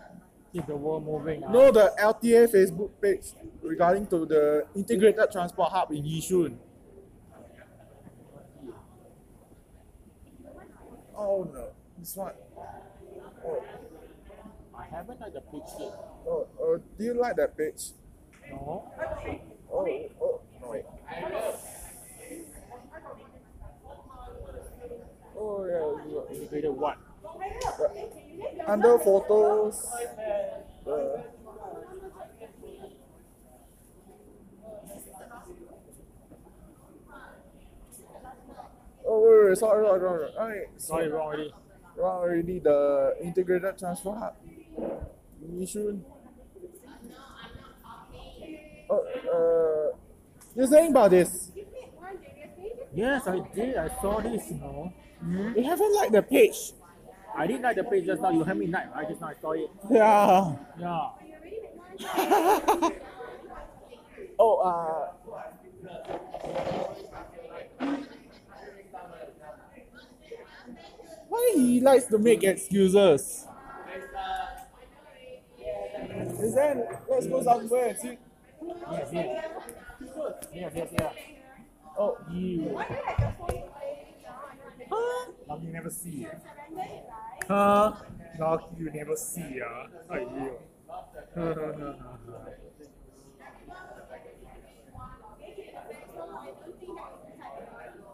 Keep the world moving. ah. No, the LTA Facebook page regarding to the integrated transport hub in Yishun. Oh no, this one. Oh, I haven't like the page yet. oh, oh, do you like that page? No. Oh, oh, no, wait. Oh yeah, You Integrated what? under photos. Uh, oh wait, wait, sorry, sorry, sorry. Alright, Sorry, wrong already. Wrong already. The integrated transport hub. Yishun. Oh, uh, you're saying about this? Yes, I did. I saw this, you know. You haven't liked the page. I didn't like the page just now. You had me night, right? Just now I saw it. Yeah. Yeah. oh, uh. Why he likes to make excuses? Is then let's go somewhere and see. Yes, yes. Yes, yes, yeah. Oh, you. Lucky you never see. Huh? Lucky you never see. Ah. !aiyo!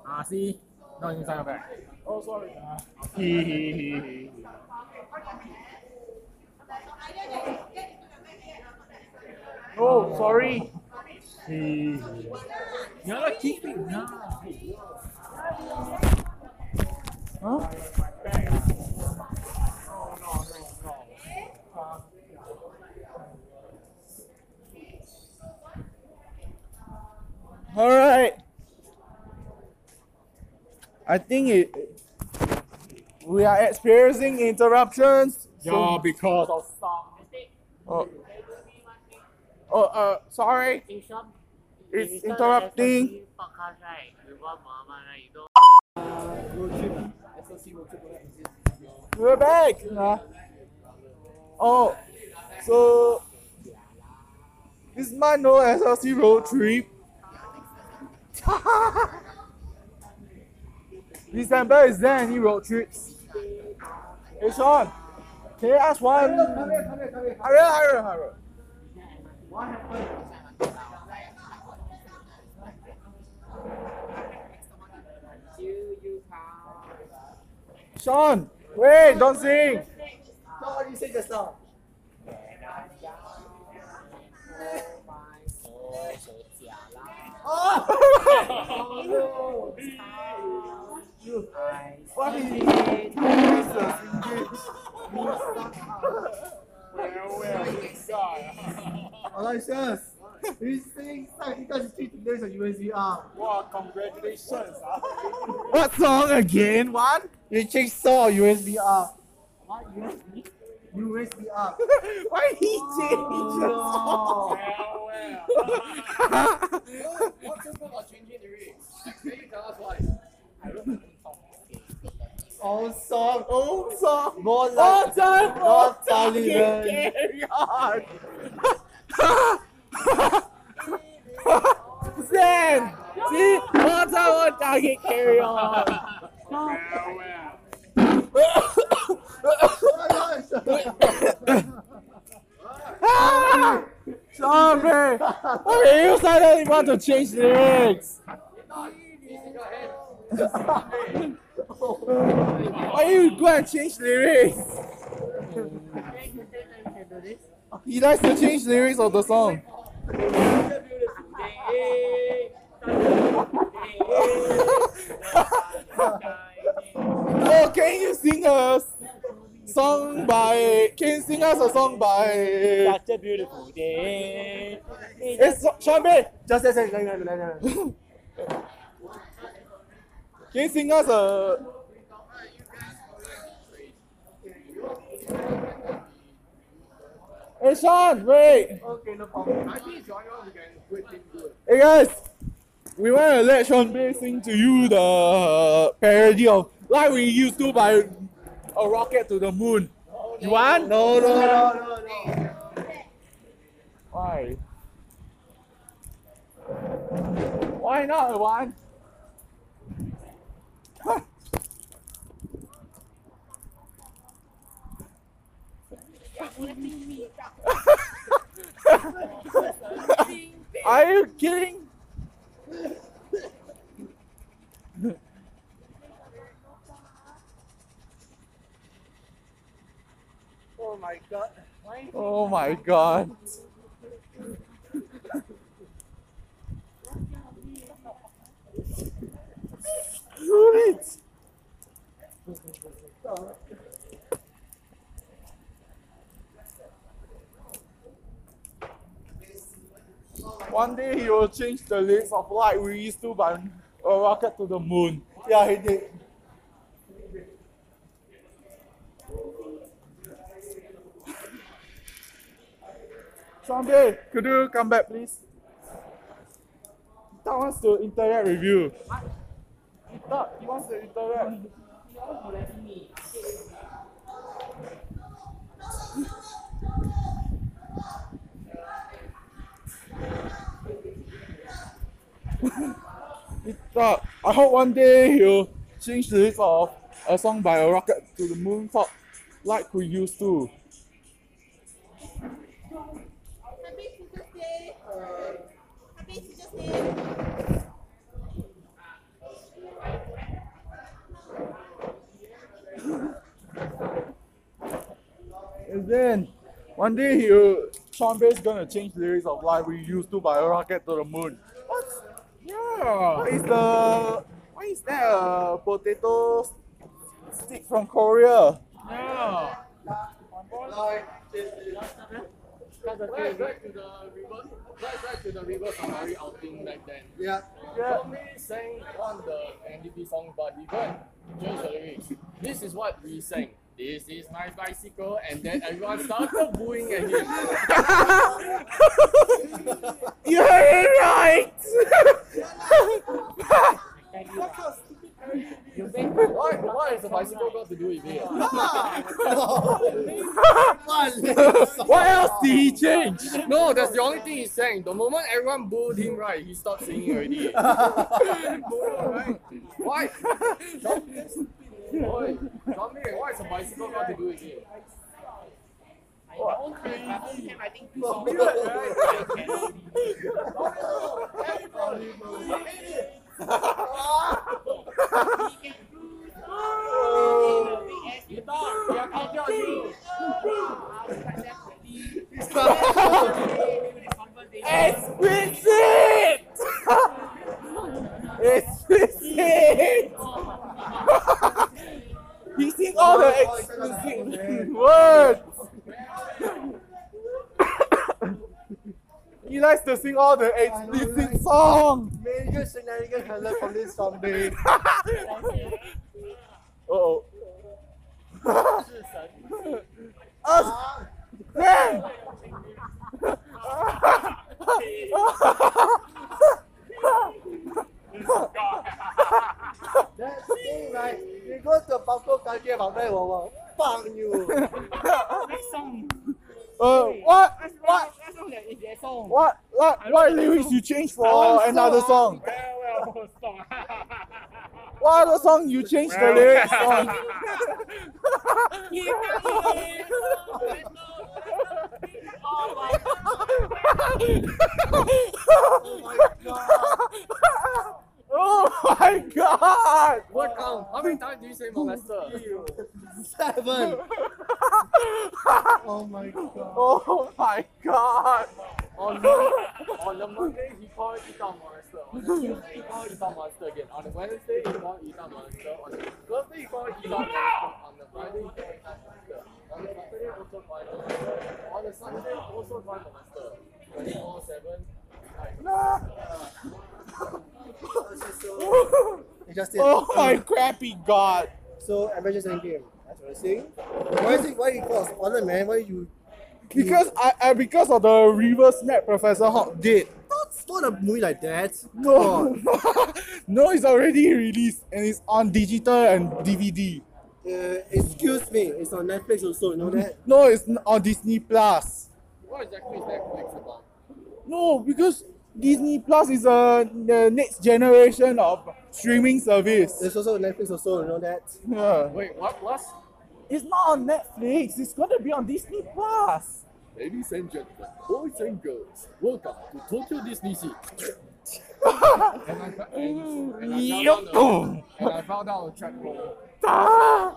ah, see? Not inside of that. Oh, sorry. Oh, sorry. You're not keeping now. Huh? All right. I think it. We are experiencing interruptions. Yeah, because of some. Oh, oh uh, sorry. It's interrupting. podcast right with one mama right you know We're back. Oh, so this month no SLC road trip. December is there he road trips? Hey Sean, can you ask one? Hurry, hurry, hurry. Sean, wait, don't sing. You? Oh! You. What is it? Jesus, indeed. Well, well, sir. Aloysius, he's saying that he does the nurse at UNCR. Wow, congratulations. what song again? What? You change song, USBR. What, USB? USBR. Why he changed the song? Well, well. What's this about changing the lyrics? Can you tell us why? I don't know. Old song. Old song. More All like time, all time. Sullivan. Carry on. Zen. See, all time, all target. Carry on. Sorry. Okay, you suddenly want to change lyrics. Why you go and change lyrics? He likes to change lyrics of the song. oh, can you sing a song by? Can you sing us a song by? such a beautiful day It's Sean Bay. Just a second. Can you sing us a? Hey Sean, wait. Okay, no problem. I think genre we can quit him good. Hey guys, we want to let Sean Bay sing to you the parody of like we used to by a rocket to the moon. You want? No, no, no, no, no. Why? Why not one? Are you kidding? Oh my god. Oh my god. Do it. One day he will change the lyrics of light we used to by a rocket to the moon. Yeah, he did. Sean could you come back, please? He wants to interact with you stop. He wants to interact. I hope one day he'll change the lyrics of a song by a rocket to the moon top like we used to. Happy Happy And then one day he'll uh, Sean Bass gonna change the lyrics of like we used to by a rocket to the moon. What? Yeah. What is the why is that a potato stick from Korea? Yeah. That's the thing. Back to the river. Back, back to the river safari outing back then. Yeah. Yeah. Tommy sang on the NDP song, but he can't change the lyrics. This is what we sang. This is my bicycle, and then everyone started booing at him. You heard it right! Why, why is the bicycle got to do with it? what else did he change? No, that's the only thing he sang. The moment everyone booed him, right, he stopped singing already. Why? Oi, tell why is a bicycle got to do with it? Explicit! Explicit! he sing all the explicit words. he likes to sing all the explicit songs. Major shenanigans I learned from this someday. oh. Us. Man. That's me, right? You go to a Papua country about that, wow, wow, bang you. Next song. Uh, what? What? That's song that is song. What? What? What lyrics you change for another song? What song. what song you change the lyrics on? oh my god! Oh what count? How many times do you say molester? Seven. oh my god. Oh my god! On the, on the Monday, he called Ita molester. On the Tuesday, he called Ita molester again. On the Wednesday, he called Ita molester. On the Thursday, he called Ita molester. On the Friday, he called Ita molester. On the Saturday, also called molester. On the Sunday, also called molester. 24 7. You just did. Oh my crappy god! So Avengers Endgame. That's what I'm saying. Why is it? Why you call spoiler, man? Why you? Because I, I because of the reverse snap Professor Hulk did. That's not a movie like that. No, no, it's already released and it's on digital and DVD. Uh, excuse me. It's on Netflix also. You know that? No, it's on Disney Plus. What exactly is Netflix about? No, because Disney Plus is a the next generation of streaming service. There's also Netflix also. You know that? Yeah. Wait, what plus? It's not on Netflix. It's gonna be on Disney Plus. Ladies and gentlemen, boys and girls, welcome to Tokyo Disney Sea. and, I, fa- and, and, I found out the, and I found out a track roll. Ah!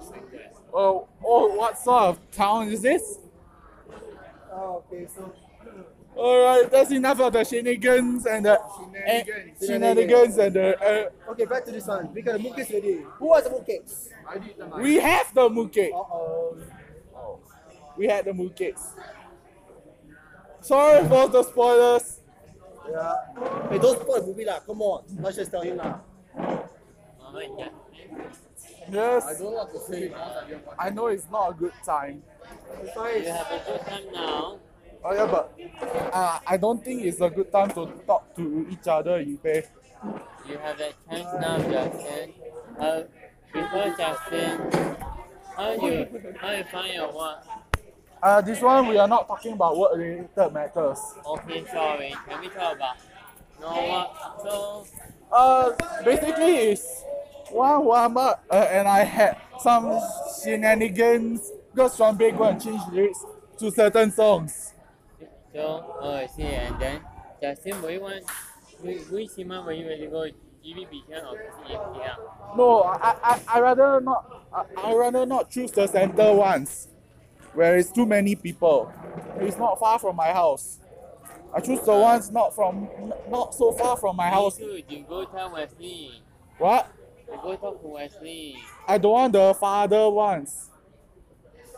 Oh, oh, what sort of town is this? Oh, okay. So Alright, that's enough of the shenanigans and the and Shenanigans. shenanigans and the. Uh, okay, back to this one. We got the mooncakes ready. Who wants the mooncakes? I did the we have the mooncake. Uh oh. We had the mooncakes. Sorry for the spoilers. Yeah. Hey, don't spoil the movie lah. Come on. Let's just tell him lah. Yes, I don't know what to say I I know it's not a good time. It's fine. You have a good time now. Oh yeah, but uh, I don't think it's a good time to talk to each other, Yupei. You have a chance now, Justin. Uh, before Justin, how you how you find your work? Uh, this one we are not talking about work related matters. Okay, sorry. Can we talk about No, what? So, Uh, basically it's one warm up uh, and I had some shenanigans because Sean Bay go and change lyrics to certain songs. So, oh, I see. And then, Justin, will you want, which, cinema will you really go? GV Beacon or? No, I, I, I rather not I, I rather not choose the center ones where it's too many people. It's not far from my house. I choose the ones not from not so far from my house. Too, you go tell Wesley. What? You go talk to Wesley. I don't want the farther ones.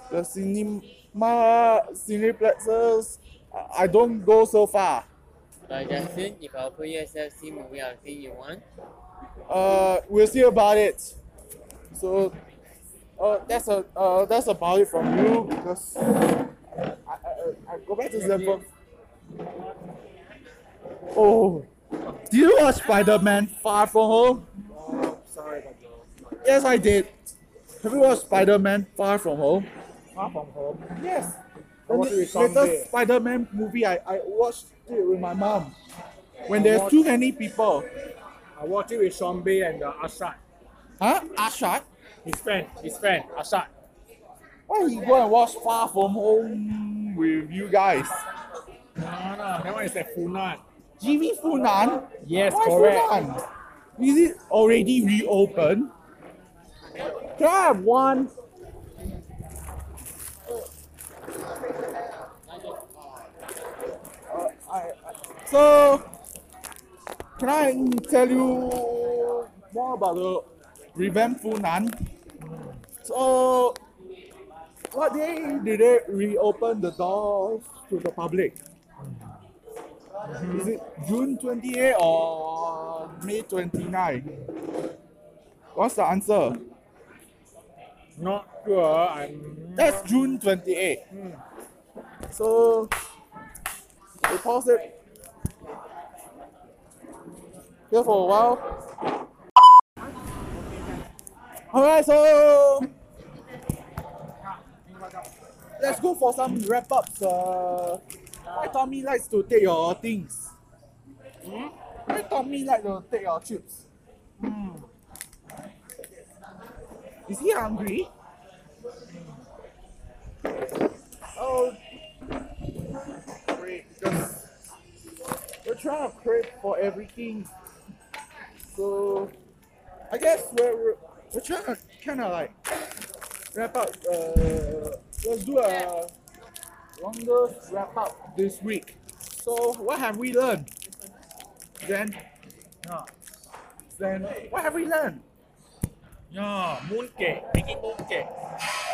The cinema cineplexes I- I don't go so far. But Justin, if I put you a SFC movie, I'll think you want. Uh, we'll see about it. So, uh, that's a uh, that's about it from you because I, I, I, I go back to the Oh, did you watch Spider-Man Far From Home? Oh, sorry, Yes, I did. Have you watched Spider-Man Far From Home? Far from home. Yes. I watched The latest Spider-Man movie, I, I watched it with my mom. When there's too many people. I watched it with Bay and uh, Ashad. Huh? Ashad? His friend, his friend, Ashad. Why he go and watch Far From Home with you guys? No, no, that one is at Funan. GV Funan? Yes, Why correct. Funan? Is it already reopened? Can I have one? Uh, I, I, so, can I tell you more about the revamped Funan? So, what day did they reopen the doors to the public? Is it June 28 or May 29? What's the answer? Not sure. I'm. That's June 28. Hmm. So, we pause it here for a while. Alright, so let's go for some wrap ups. Uh, why Tommy likes to take your things? Hmm? Why Tommy like to take your chips? Hmm. Is he hungry? Oh, great! We're trying to crave for everything. So I guess we're we're, we're trying to kind of like wrap up. Uh, let's do a longer wrap up this week. So what have we learned? Then, Yeah, then what have we learned? yeah, mooncake, making mooncake.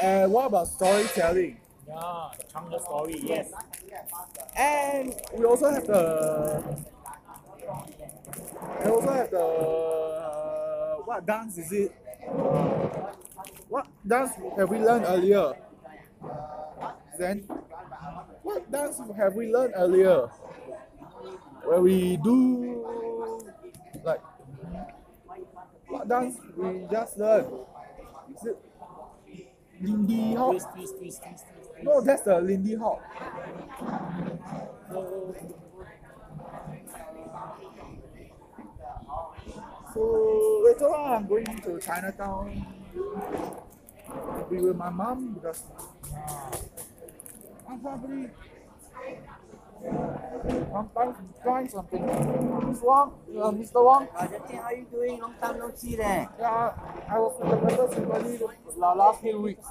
And what about storytelling? Yeah, the Chang'e story, yes. And we also have the have the uh, what dance is it? What dance have we learned earlier? Then what dance have we learned earlier? Where we do like what dance we just learned? Is it Lindy Hop? No, that's the Lindy Hop. So later on, I'm going to Chinatown to be with my mom because I'm probably sometimes trying something. Mr. Wong, uh, Mr. Wong. Uh, Justin, how you doing? Long time no see then. Yeah, I was with the Purple Symphony the last few weeks.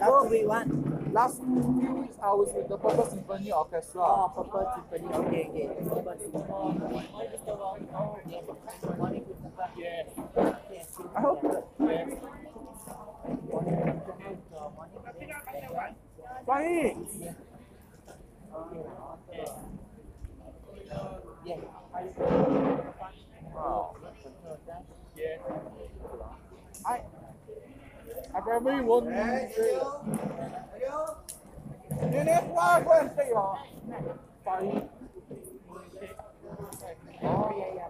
Last week what? Last few weeks, I was with the Purple Symphony Orchestra. Oh, Purple Symphony. Okay, okay. Purple Symphony. Yes. Yes. I hope yes. Funny. Yeah. Wow. yes. I I probably won't yeah, yeah.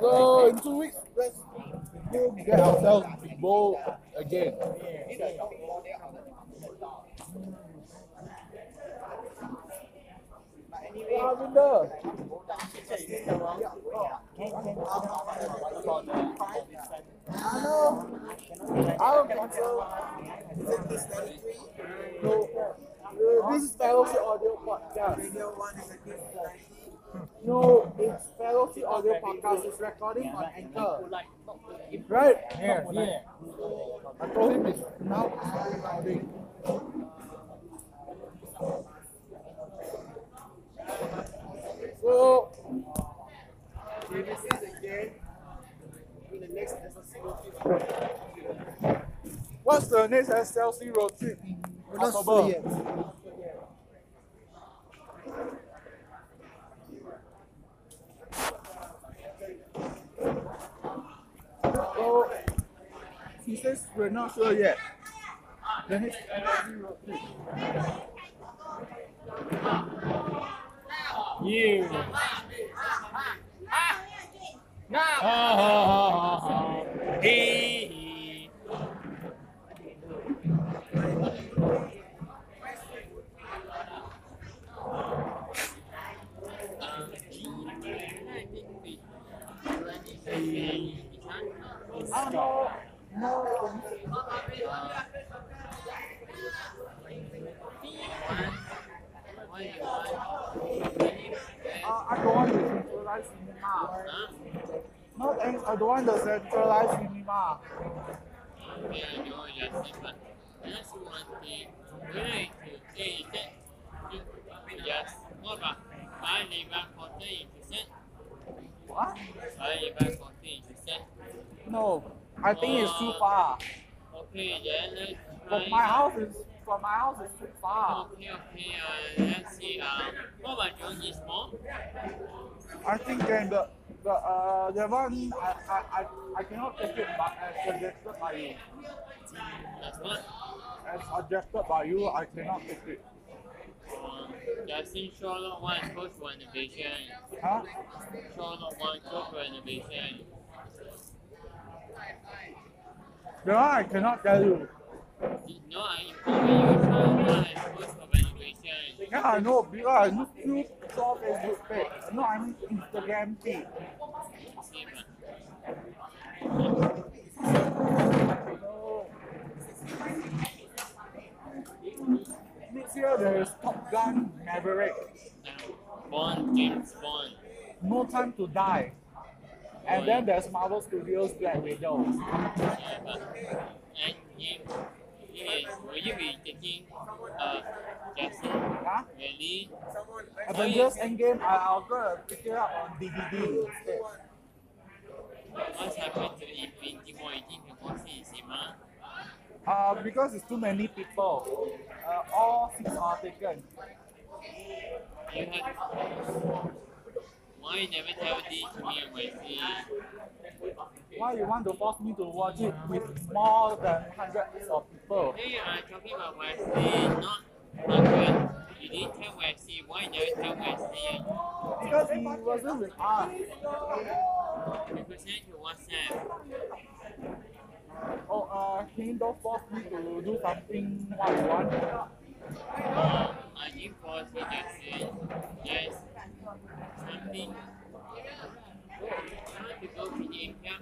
So in two weeks, let's get ourselves bowl again. Ravinder. I know. I don't think so. No. Uh, This is Fellowship Audio Podcast. No, it's Fellowship Audio Podcast. It's recording on Anchor. Right? Yeah, yeah. I told him it's now it's recording. So, will see again in the next SLC. What's the next SLC road trip We're not sure yet. So, he says we're not sure yet. The next SLC road trip. You. No. Oh, he. Oh, no. No. Why, why? Uh, I don't want the centralized cinema. No thanks, I don't want the centralized cinema. Yes. What about five divided fourteen percent? What? Five divided fourteen percent. No, I think it's too far. Okay, then let's From my house is from my house is too far. Okay, okay. Uh, let's see. Um, what about Jurong East Mall? I think then the the uh the one I I I, I cannot take it but as suggested by you. That's what. As suggested by you, I cannot take it. Um, Justin Shaw Lot One close to renovation. Huh? Shaw Lot One close to renovation. The one I cannot tell you. No, I. Yeah, I know because ah, I still saw Facebook page. No, I mean Instagram. See, Next year there is Top Gun Maverick. Bond, James Bond. No Time to Die. And then there's Marvel Studios Black Widow. Yeah, but and. Will you be taking uh? Huh? Really? Avengers Endgame, I, I'll go pick it up on DVD instead. What's happened to Infinity War? You think you can see cinema? Uh, because it's too many people. Uh, all seats are taken. You have. Why you never tell this to me? Why you want to force me to watch it with more than hundreds of people? Hey, I'm talking about Wesley, not hundred. You didn't tell Wesley. Why you never tell Wesley? Because he wasn't with us. Because send to WhatsApp. Oh, uh, can you don't force me to do something what I want? Um, I didn't force you, Jackson. Yes. Something. Trying to go to the APM.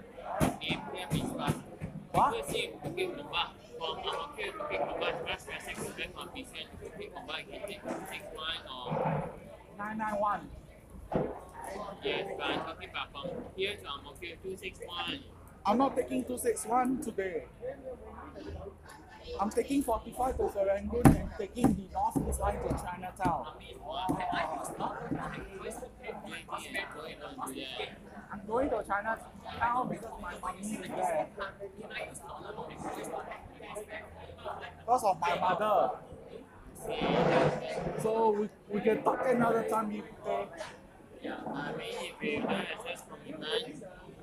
APM is what? What? People say Bukit Gombak. From Ang Mo Kio to Bukit Gombak, just where sex is very convenient. To Bukit Gombak, you can take 261 or 991. Yes, but I'm talking about from here to Ang Mo Kio 261. I'm not taking 261 today. I'm taking 45 to Serangoon and taking the north east line to Chinatown. I'm going to Chinatown because my mom is there. Because of my mother. So we, we can talk another time if.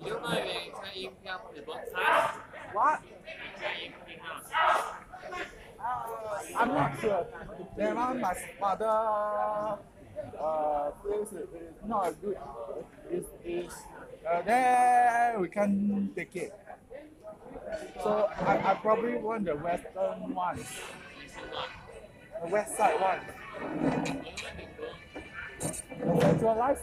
6枚上英票是不才？What? Uh, I'm not sure. They run my father. Uh, is not good. It's, it's uh, there we can take it. So I, I probably want the western one. The west side one. The centralized.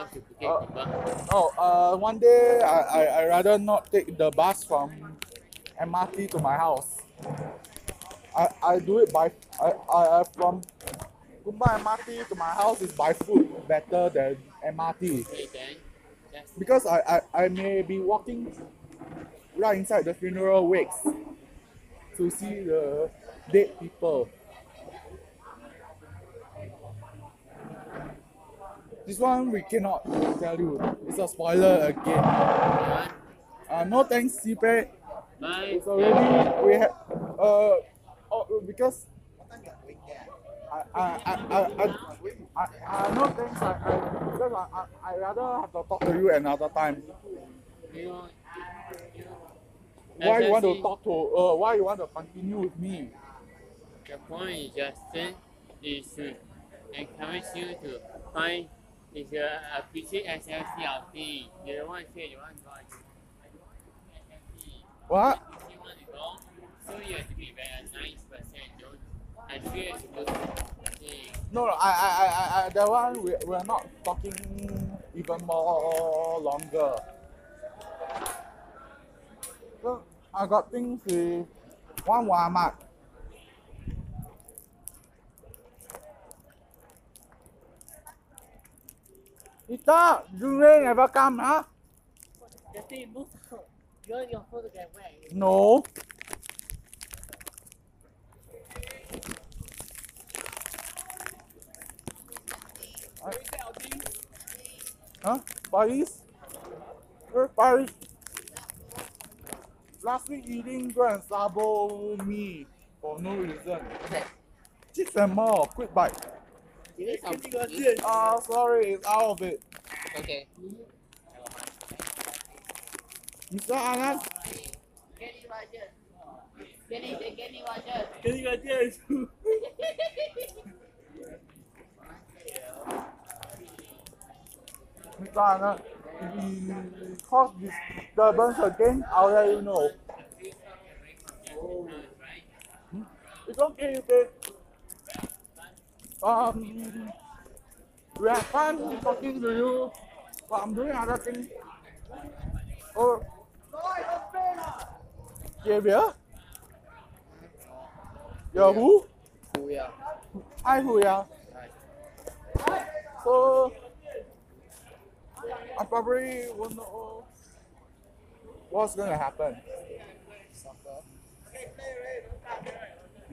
house Phuket to bus. Oh, uh, one day I, I, I rather not take the bus from MRT to my house. I, I do it by I, I, I from Kumba MRT to my house is by foot better than MRT Okay, then because I, I, I may be walking right inside the funeral wakes to see the dead people. This one we cannot tell you. It's a spoiler again. Uh, no thanks, CPAC. Bye. It's already we have uh oh, because I I I I I, I, I no thanks I, I because I, I I rather have to talk to you another time. You want, you Why you want to talk to uh why you want to continue with me? The point is just then is to encourage you to find is uh, appreciate SLC out there. You don't want to say you want to go What? You want to go, so you have to be very nice person. Don't and feel it's good. No, I, I, I, I, that one we, we're not talking even more longer. So, I got things with one Walmart. Ita, Jure never come, huh? The thing move out. You're your photograph where? No. Huh? Paris? Where Paris? Last week eating go and sabo me for no reason. Chips and more, quick bite. You need some Ah, sorry, it's out of it. Okay. Mr. Alan, Kenny Rogers. Kenny, the Kenny Rogers. Kenny Rogers. Mr. Alan, if we cause disturbance again, I'll let you know. Hmm? It's okay, okay. Um, we have fun talking to you, but I'm doing other things. Oh, Xavier? You're who? Kuya. Hi, Huya. So, I probably won't know what's gonna happen.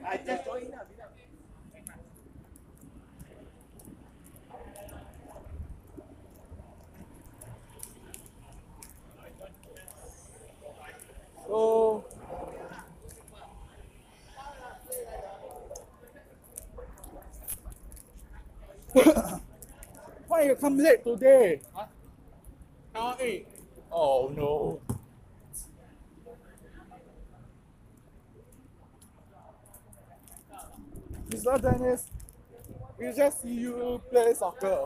I just joined now. So, why you come late today? Huh? Now eight. Oh no. Mr. Dennis, we just see you play soccer.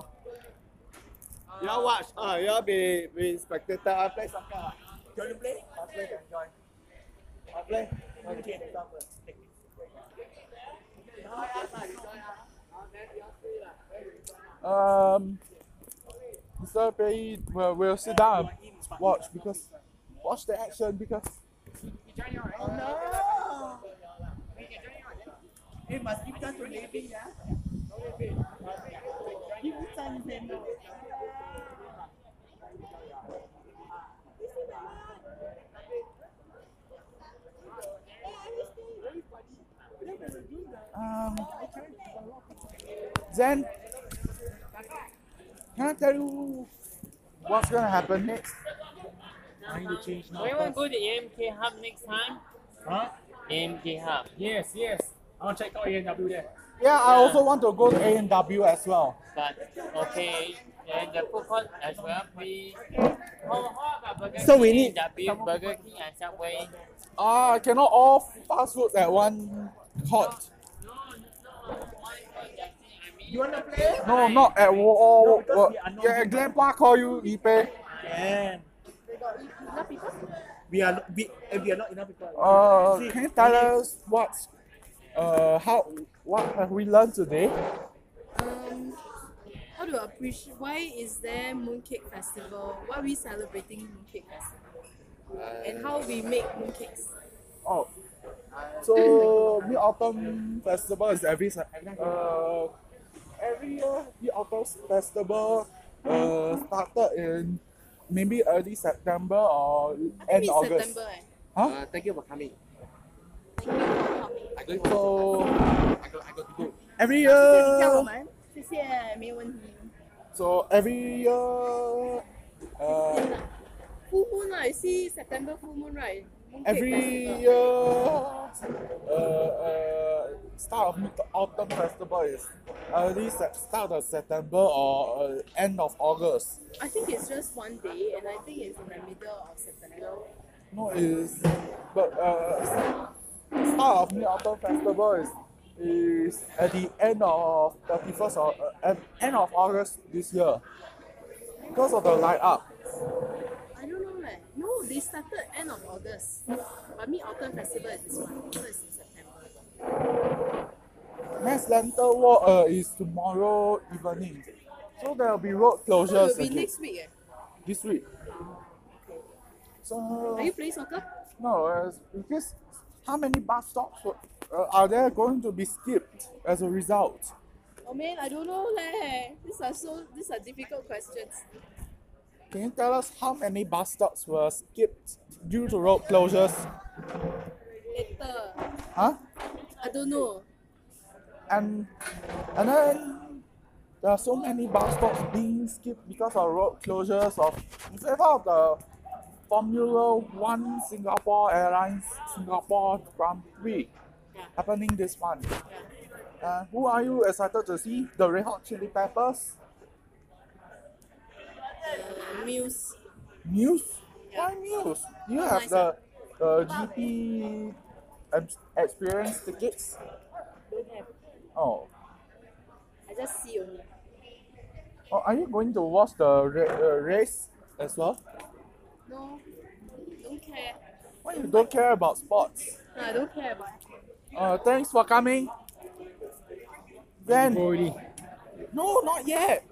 You all watch, uh, you all be, be spectator. I play soccer. You want to play? I play, can join. I play. Okay, stop first. Take it. Join us lah, you join us. Then you all play lah. Um, Mr. Pei will will sit down watch because watch the action because Oh no! Hey, must chance to Navy, yeah? Give chance to him. Um, then can I tell you what's gonna happen next? Trying to change now. Do you want to go to AMK Hub next time? Huh? AMK Hub. Yes, yes. I want to check out A&W there. Yeah, I also want to go to A and W as well. But okay, and the food court as well. We how, how about Burger So we King, need- W, Burger King and Subway. Ah, cannot all fast food at one court. You want to play? No, not at all. No, because we yeah, doing Glen Park call you Ipe. Can. We are we, eh, we are not enough people. Uh, See, can you tell us what, uh, how, what have we learned today? Um, how to appreciate? Why is there Mooncake Festival? Why are we celebrating Mooncake Festival? And how we make mooncakes? Oh, so Mid Autumn Festival is every uh every year Mid Autumn Festival uh started in maybe early September or end Mid August. September eh. Huh? Uh, thank you for coming. So I got, I got to go. every 谢谢你叫我 year, 们，谢谢，没问题。 so every year, uh, Full moon right? See September full moon right? Every year, uh, uh, start of Autumn Festival is early start of September or uh, end of August. I think it's just one day, and I think it's in the middle of September. No, is but uh, start of Mid Autumn Festival is is at the end of thirty first or uh, end of August this year because of the light up. I don't know leh. No, they started end of August. But Mid Autumn Festival is this one, so it's in September. Mass Lantern Walk uh, is tomorrow evening, so there will be road closures it will be next week eh? this week. So Are you playing soccer? no, uh, because how many bus stops uh, are there going to be skipped as a result? Oh man, I don't know leh. These are so these are difficult questions. Can you tell us how many bus stops were skipped due to road closures? Later. Huh? I don't know. And and then there are so many bus stops being skipped because of road closures of in favor of the Formula One Singapore Airlines Singapore Grand Prix happening this month. Uh, who are you excited to see? The Red Hot Chili Peppers? Muse. Muse? Why Muse? Do you have the, the GP experience tickets? Don't have. Oh. I just see only. oh, are you going to watch the ra- uh, race as well? No. Don't care. Why you don't care about sports? No, I don't care about Uh, thanks for coming. Then. No, not yet.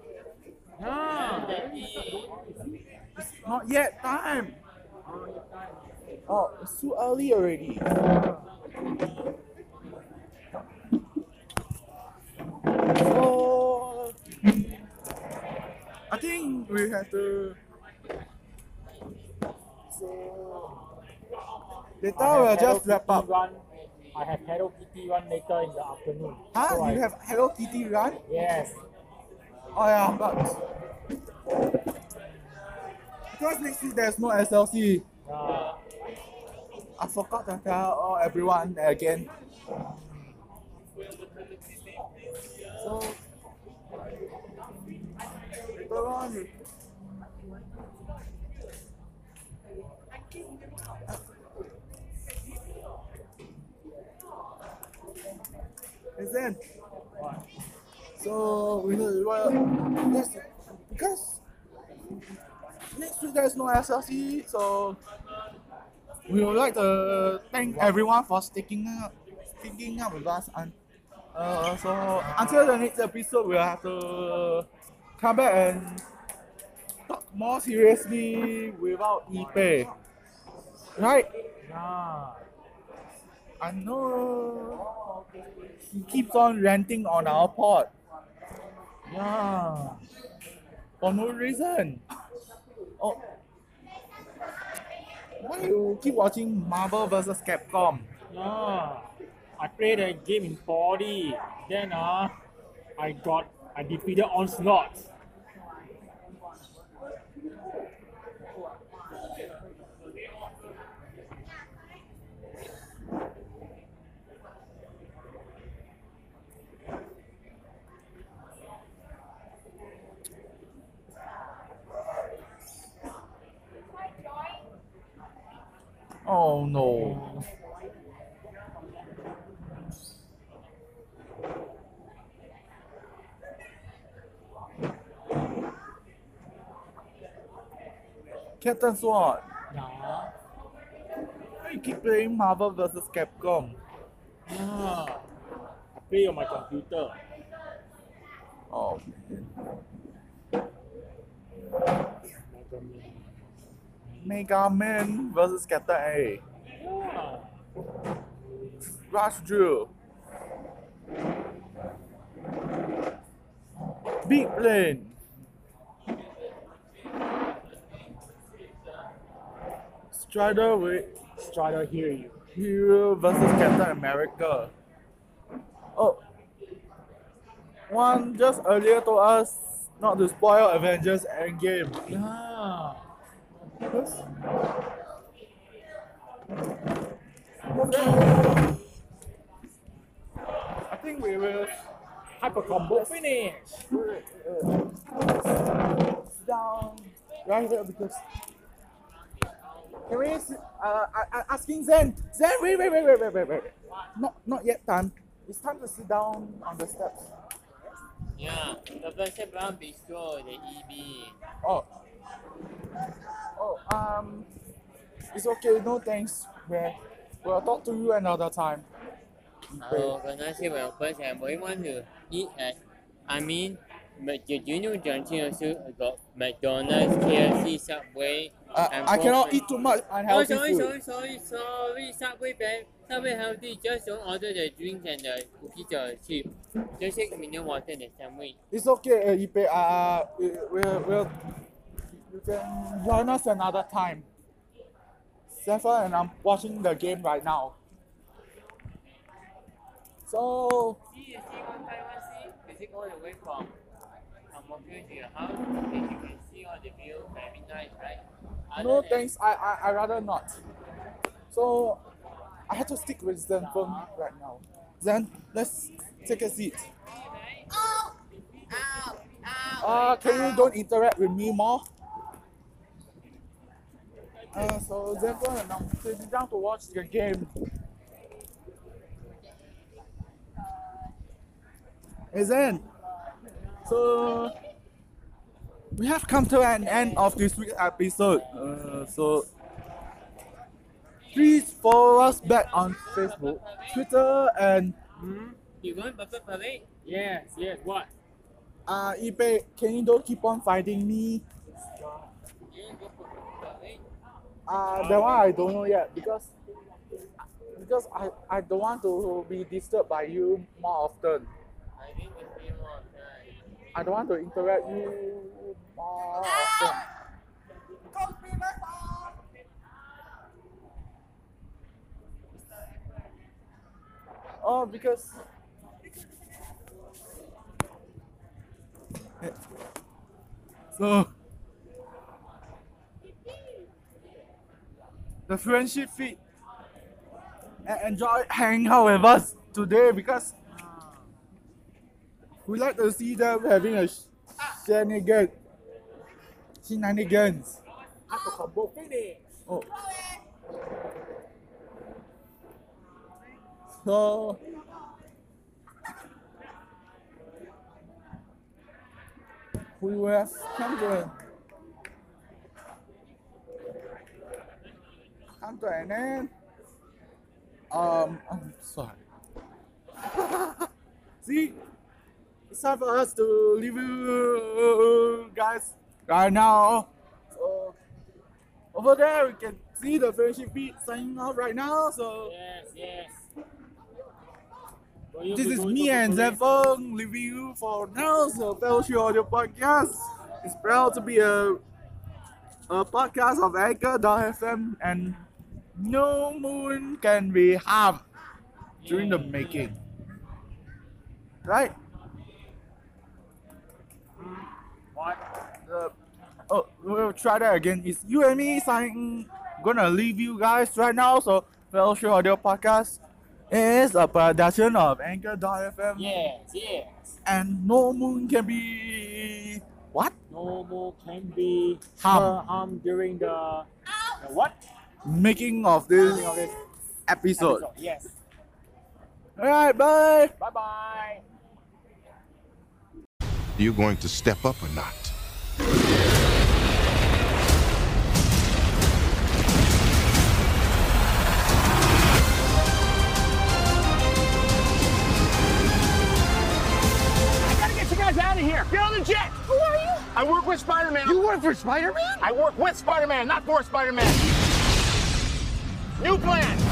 It's not yet time. Oh, it's too early already. So, I think we have to. So, later I we'll just Hello wrap Kitty up. Run. I have Hello Kitty run later in the afternoon. Huh? So I- You have Hello Kitty run? Yes. Oh yeah, but because next week there's no SLC. Uh, I forgot to tell everyone again. So later on. Is then so we know well that's because next week there's no SLC so we would like to thank everyone for sticking up sticking up with us and uh, so until the next episode we'll have to come back and talk more seriously without Ipe. Right? yeah. I know he keeps on ranting on our pod. Yeah. For no reason. Oh. Why you keep watching Marvel vs. Capcom? Yeah. I played a game in 4D. Then uh, I got I defeated Onslaught. Oh no. Captain Sword. Yeah. You keep playing Marvel vs. Capcom. Ah. I play on my computer. Oh Mega Man vs. Captain A. Yeah. Rush Drill. Big Plane. Strider with Strider hear you. Hero versus Captain America. Oh, one just earlier told us not to spoil Avengers Endgame. Yeah. Yes. I think we will Hyper combo finish. sit down right here because. Can we? Uh, I, I asking Zen. Zen, wait, wait, wait, wait, wait, wait, wait. Not, not yet time. It's time to sit down on the steps. Yeah, the first round bistro, the EB. Oh. Oh, um, it's okay. No thanks. We'll, we'll talk to you another time. Oh, when I say well, first I might want to eat at, I mean, but you, you know Johnson also got McDonald's, KFC, Subway. Uh, I cannot eat too much Oh, unhealthy sorry, food. sorry, sorry, sorry, Subway bad. Subway healthy, just don't order the drinks and the cookies or cheap. Just take mineral water and the sandwich. It's okay, uh, Ipe. Uh, we- we'll, we'll, you can join us another time. Zephyr and I'm watching the game right now. So, See, you see one by one, see? You take all the way from from to your house, and you can see all the view, very nice, right? Other no thanks. I, I, I rather not. So, I have to stick with Zen Feng right now. Zen, let's take a seat. Ow! Ow! Ow! Uh, can you don't interact with me more? Uh, so Zen Feng and I'm sitting down to watch the game. Hey Zen, so we have come to an end of this week's episode. Uh, so please follow us back on Facebook, Twitter, and Hmm? You going Purple Parade? Yes, yes, what? uh, Ipe. Can you don't keep on fighting me? Yeah, go Purple Parade. Uh, that one I don't know yet because because I, I don't want to be disturbed by you more often. I think it's three more time. I don't want to interact you more often. Oh, because so the friendship feed and enjoy hanging out with us today because we like to see them having a sh- shenanigan shenanigans. Oh. So we have come to come to an end. Um, I'm sorry. See, it's time for us to leave you guys right now. So over there, we can see the friendship beat signing off right now. So Yes, yes. Will this is me and Purple Zen Feng leaving you for now. So Fellowship Audio Podcast is proud to be a a podcast of Anchor.fm and no moon can be harmed during the making. Right? What? Uh, oh, we'll try that again. It's you and me signing. Gonna leave you guys right now. So Fellowship Audio Podcast is a production of Anchor.fm. Yes, yes. And no moon can be what? No more can be Harm. harm during the, the what? Making of this episode. Yes. Alright, bye. Bye bye. You going to step up or not? I gotta get you guys out of here. Get on the jet. Who are you? I work with Spider-Man. You work for Spider-Man? I work with Spider-Man, not for Spider-Man. New plan.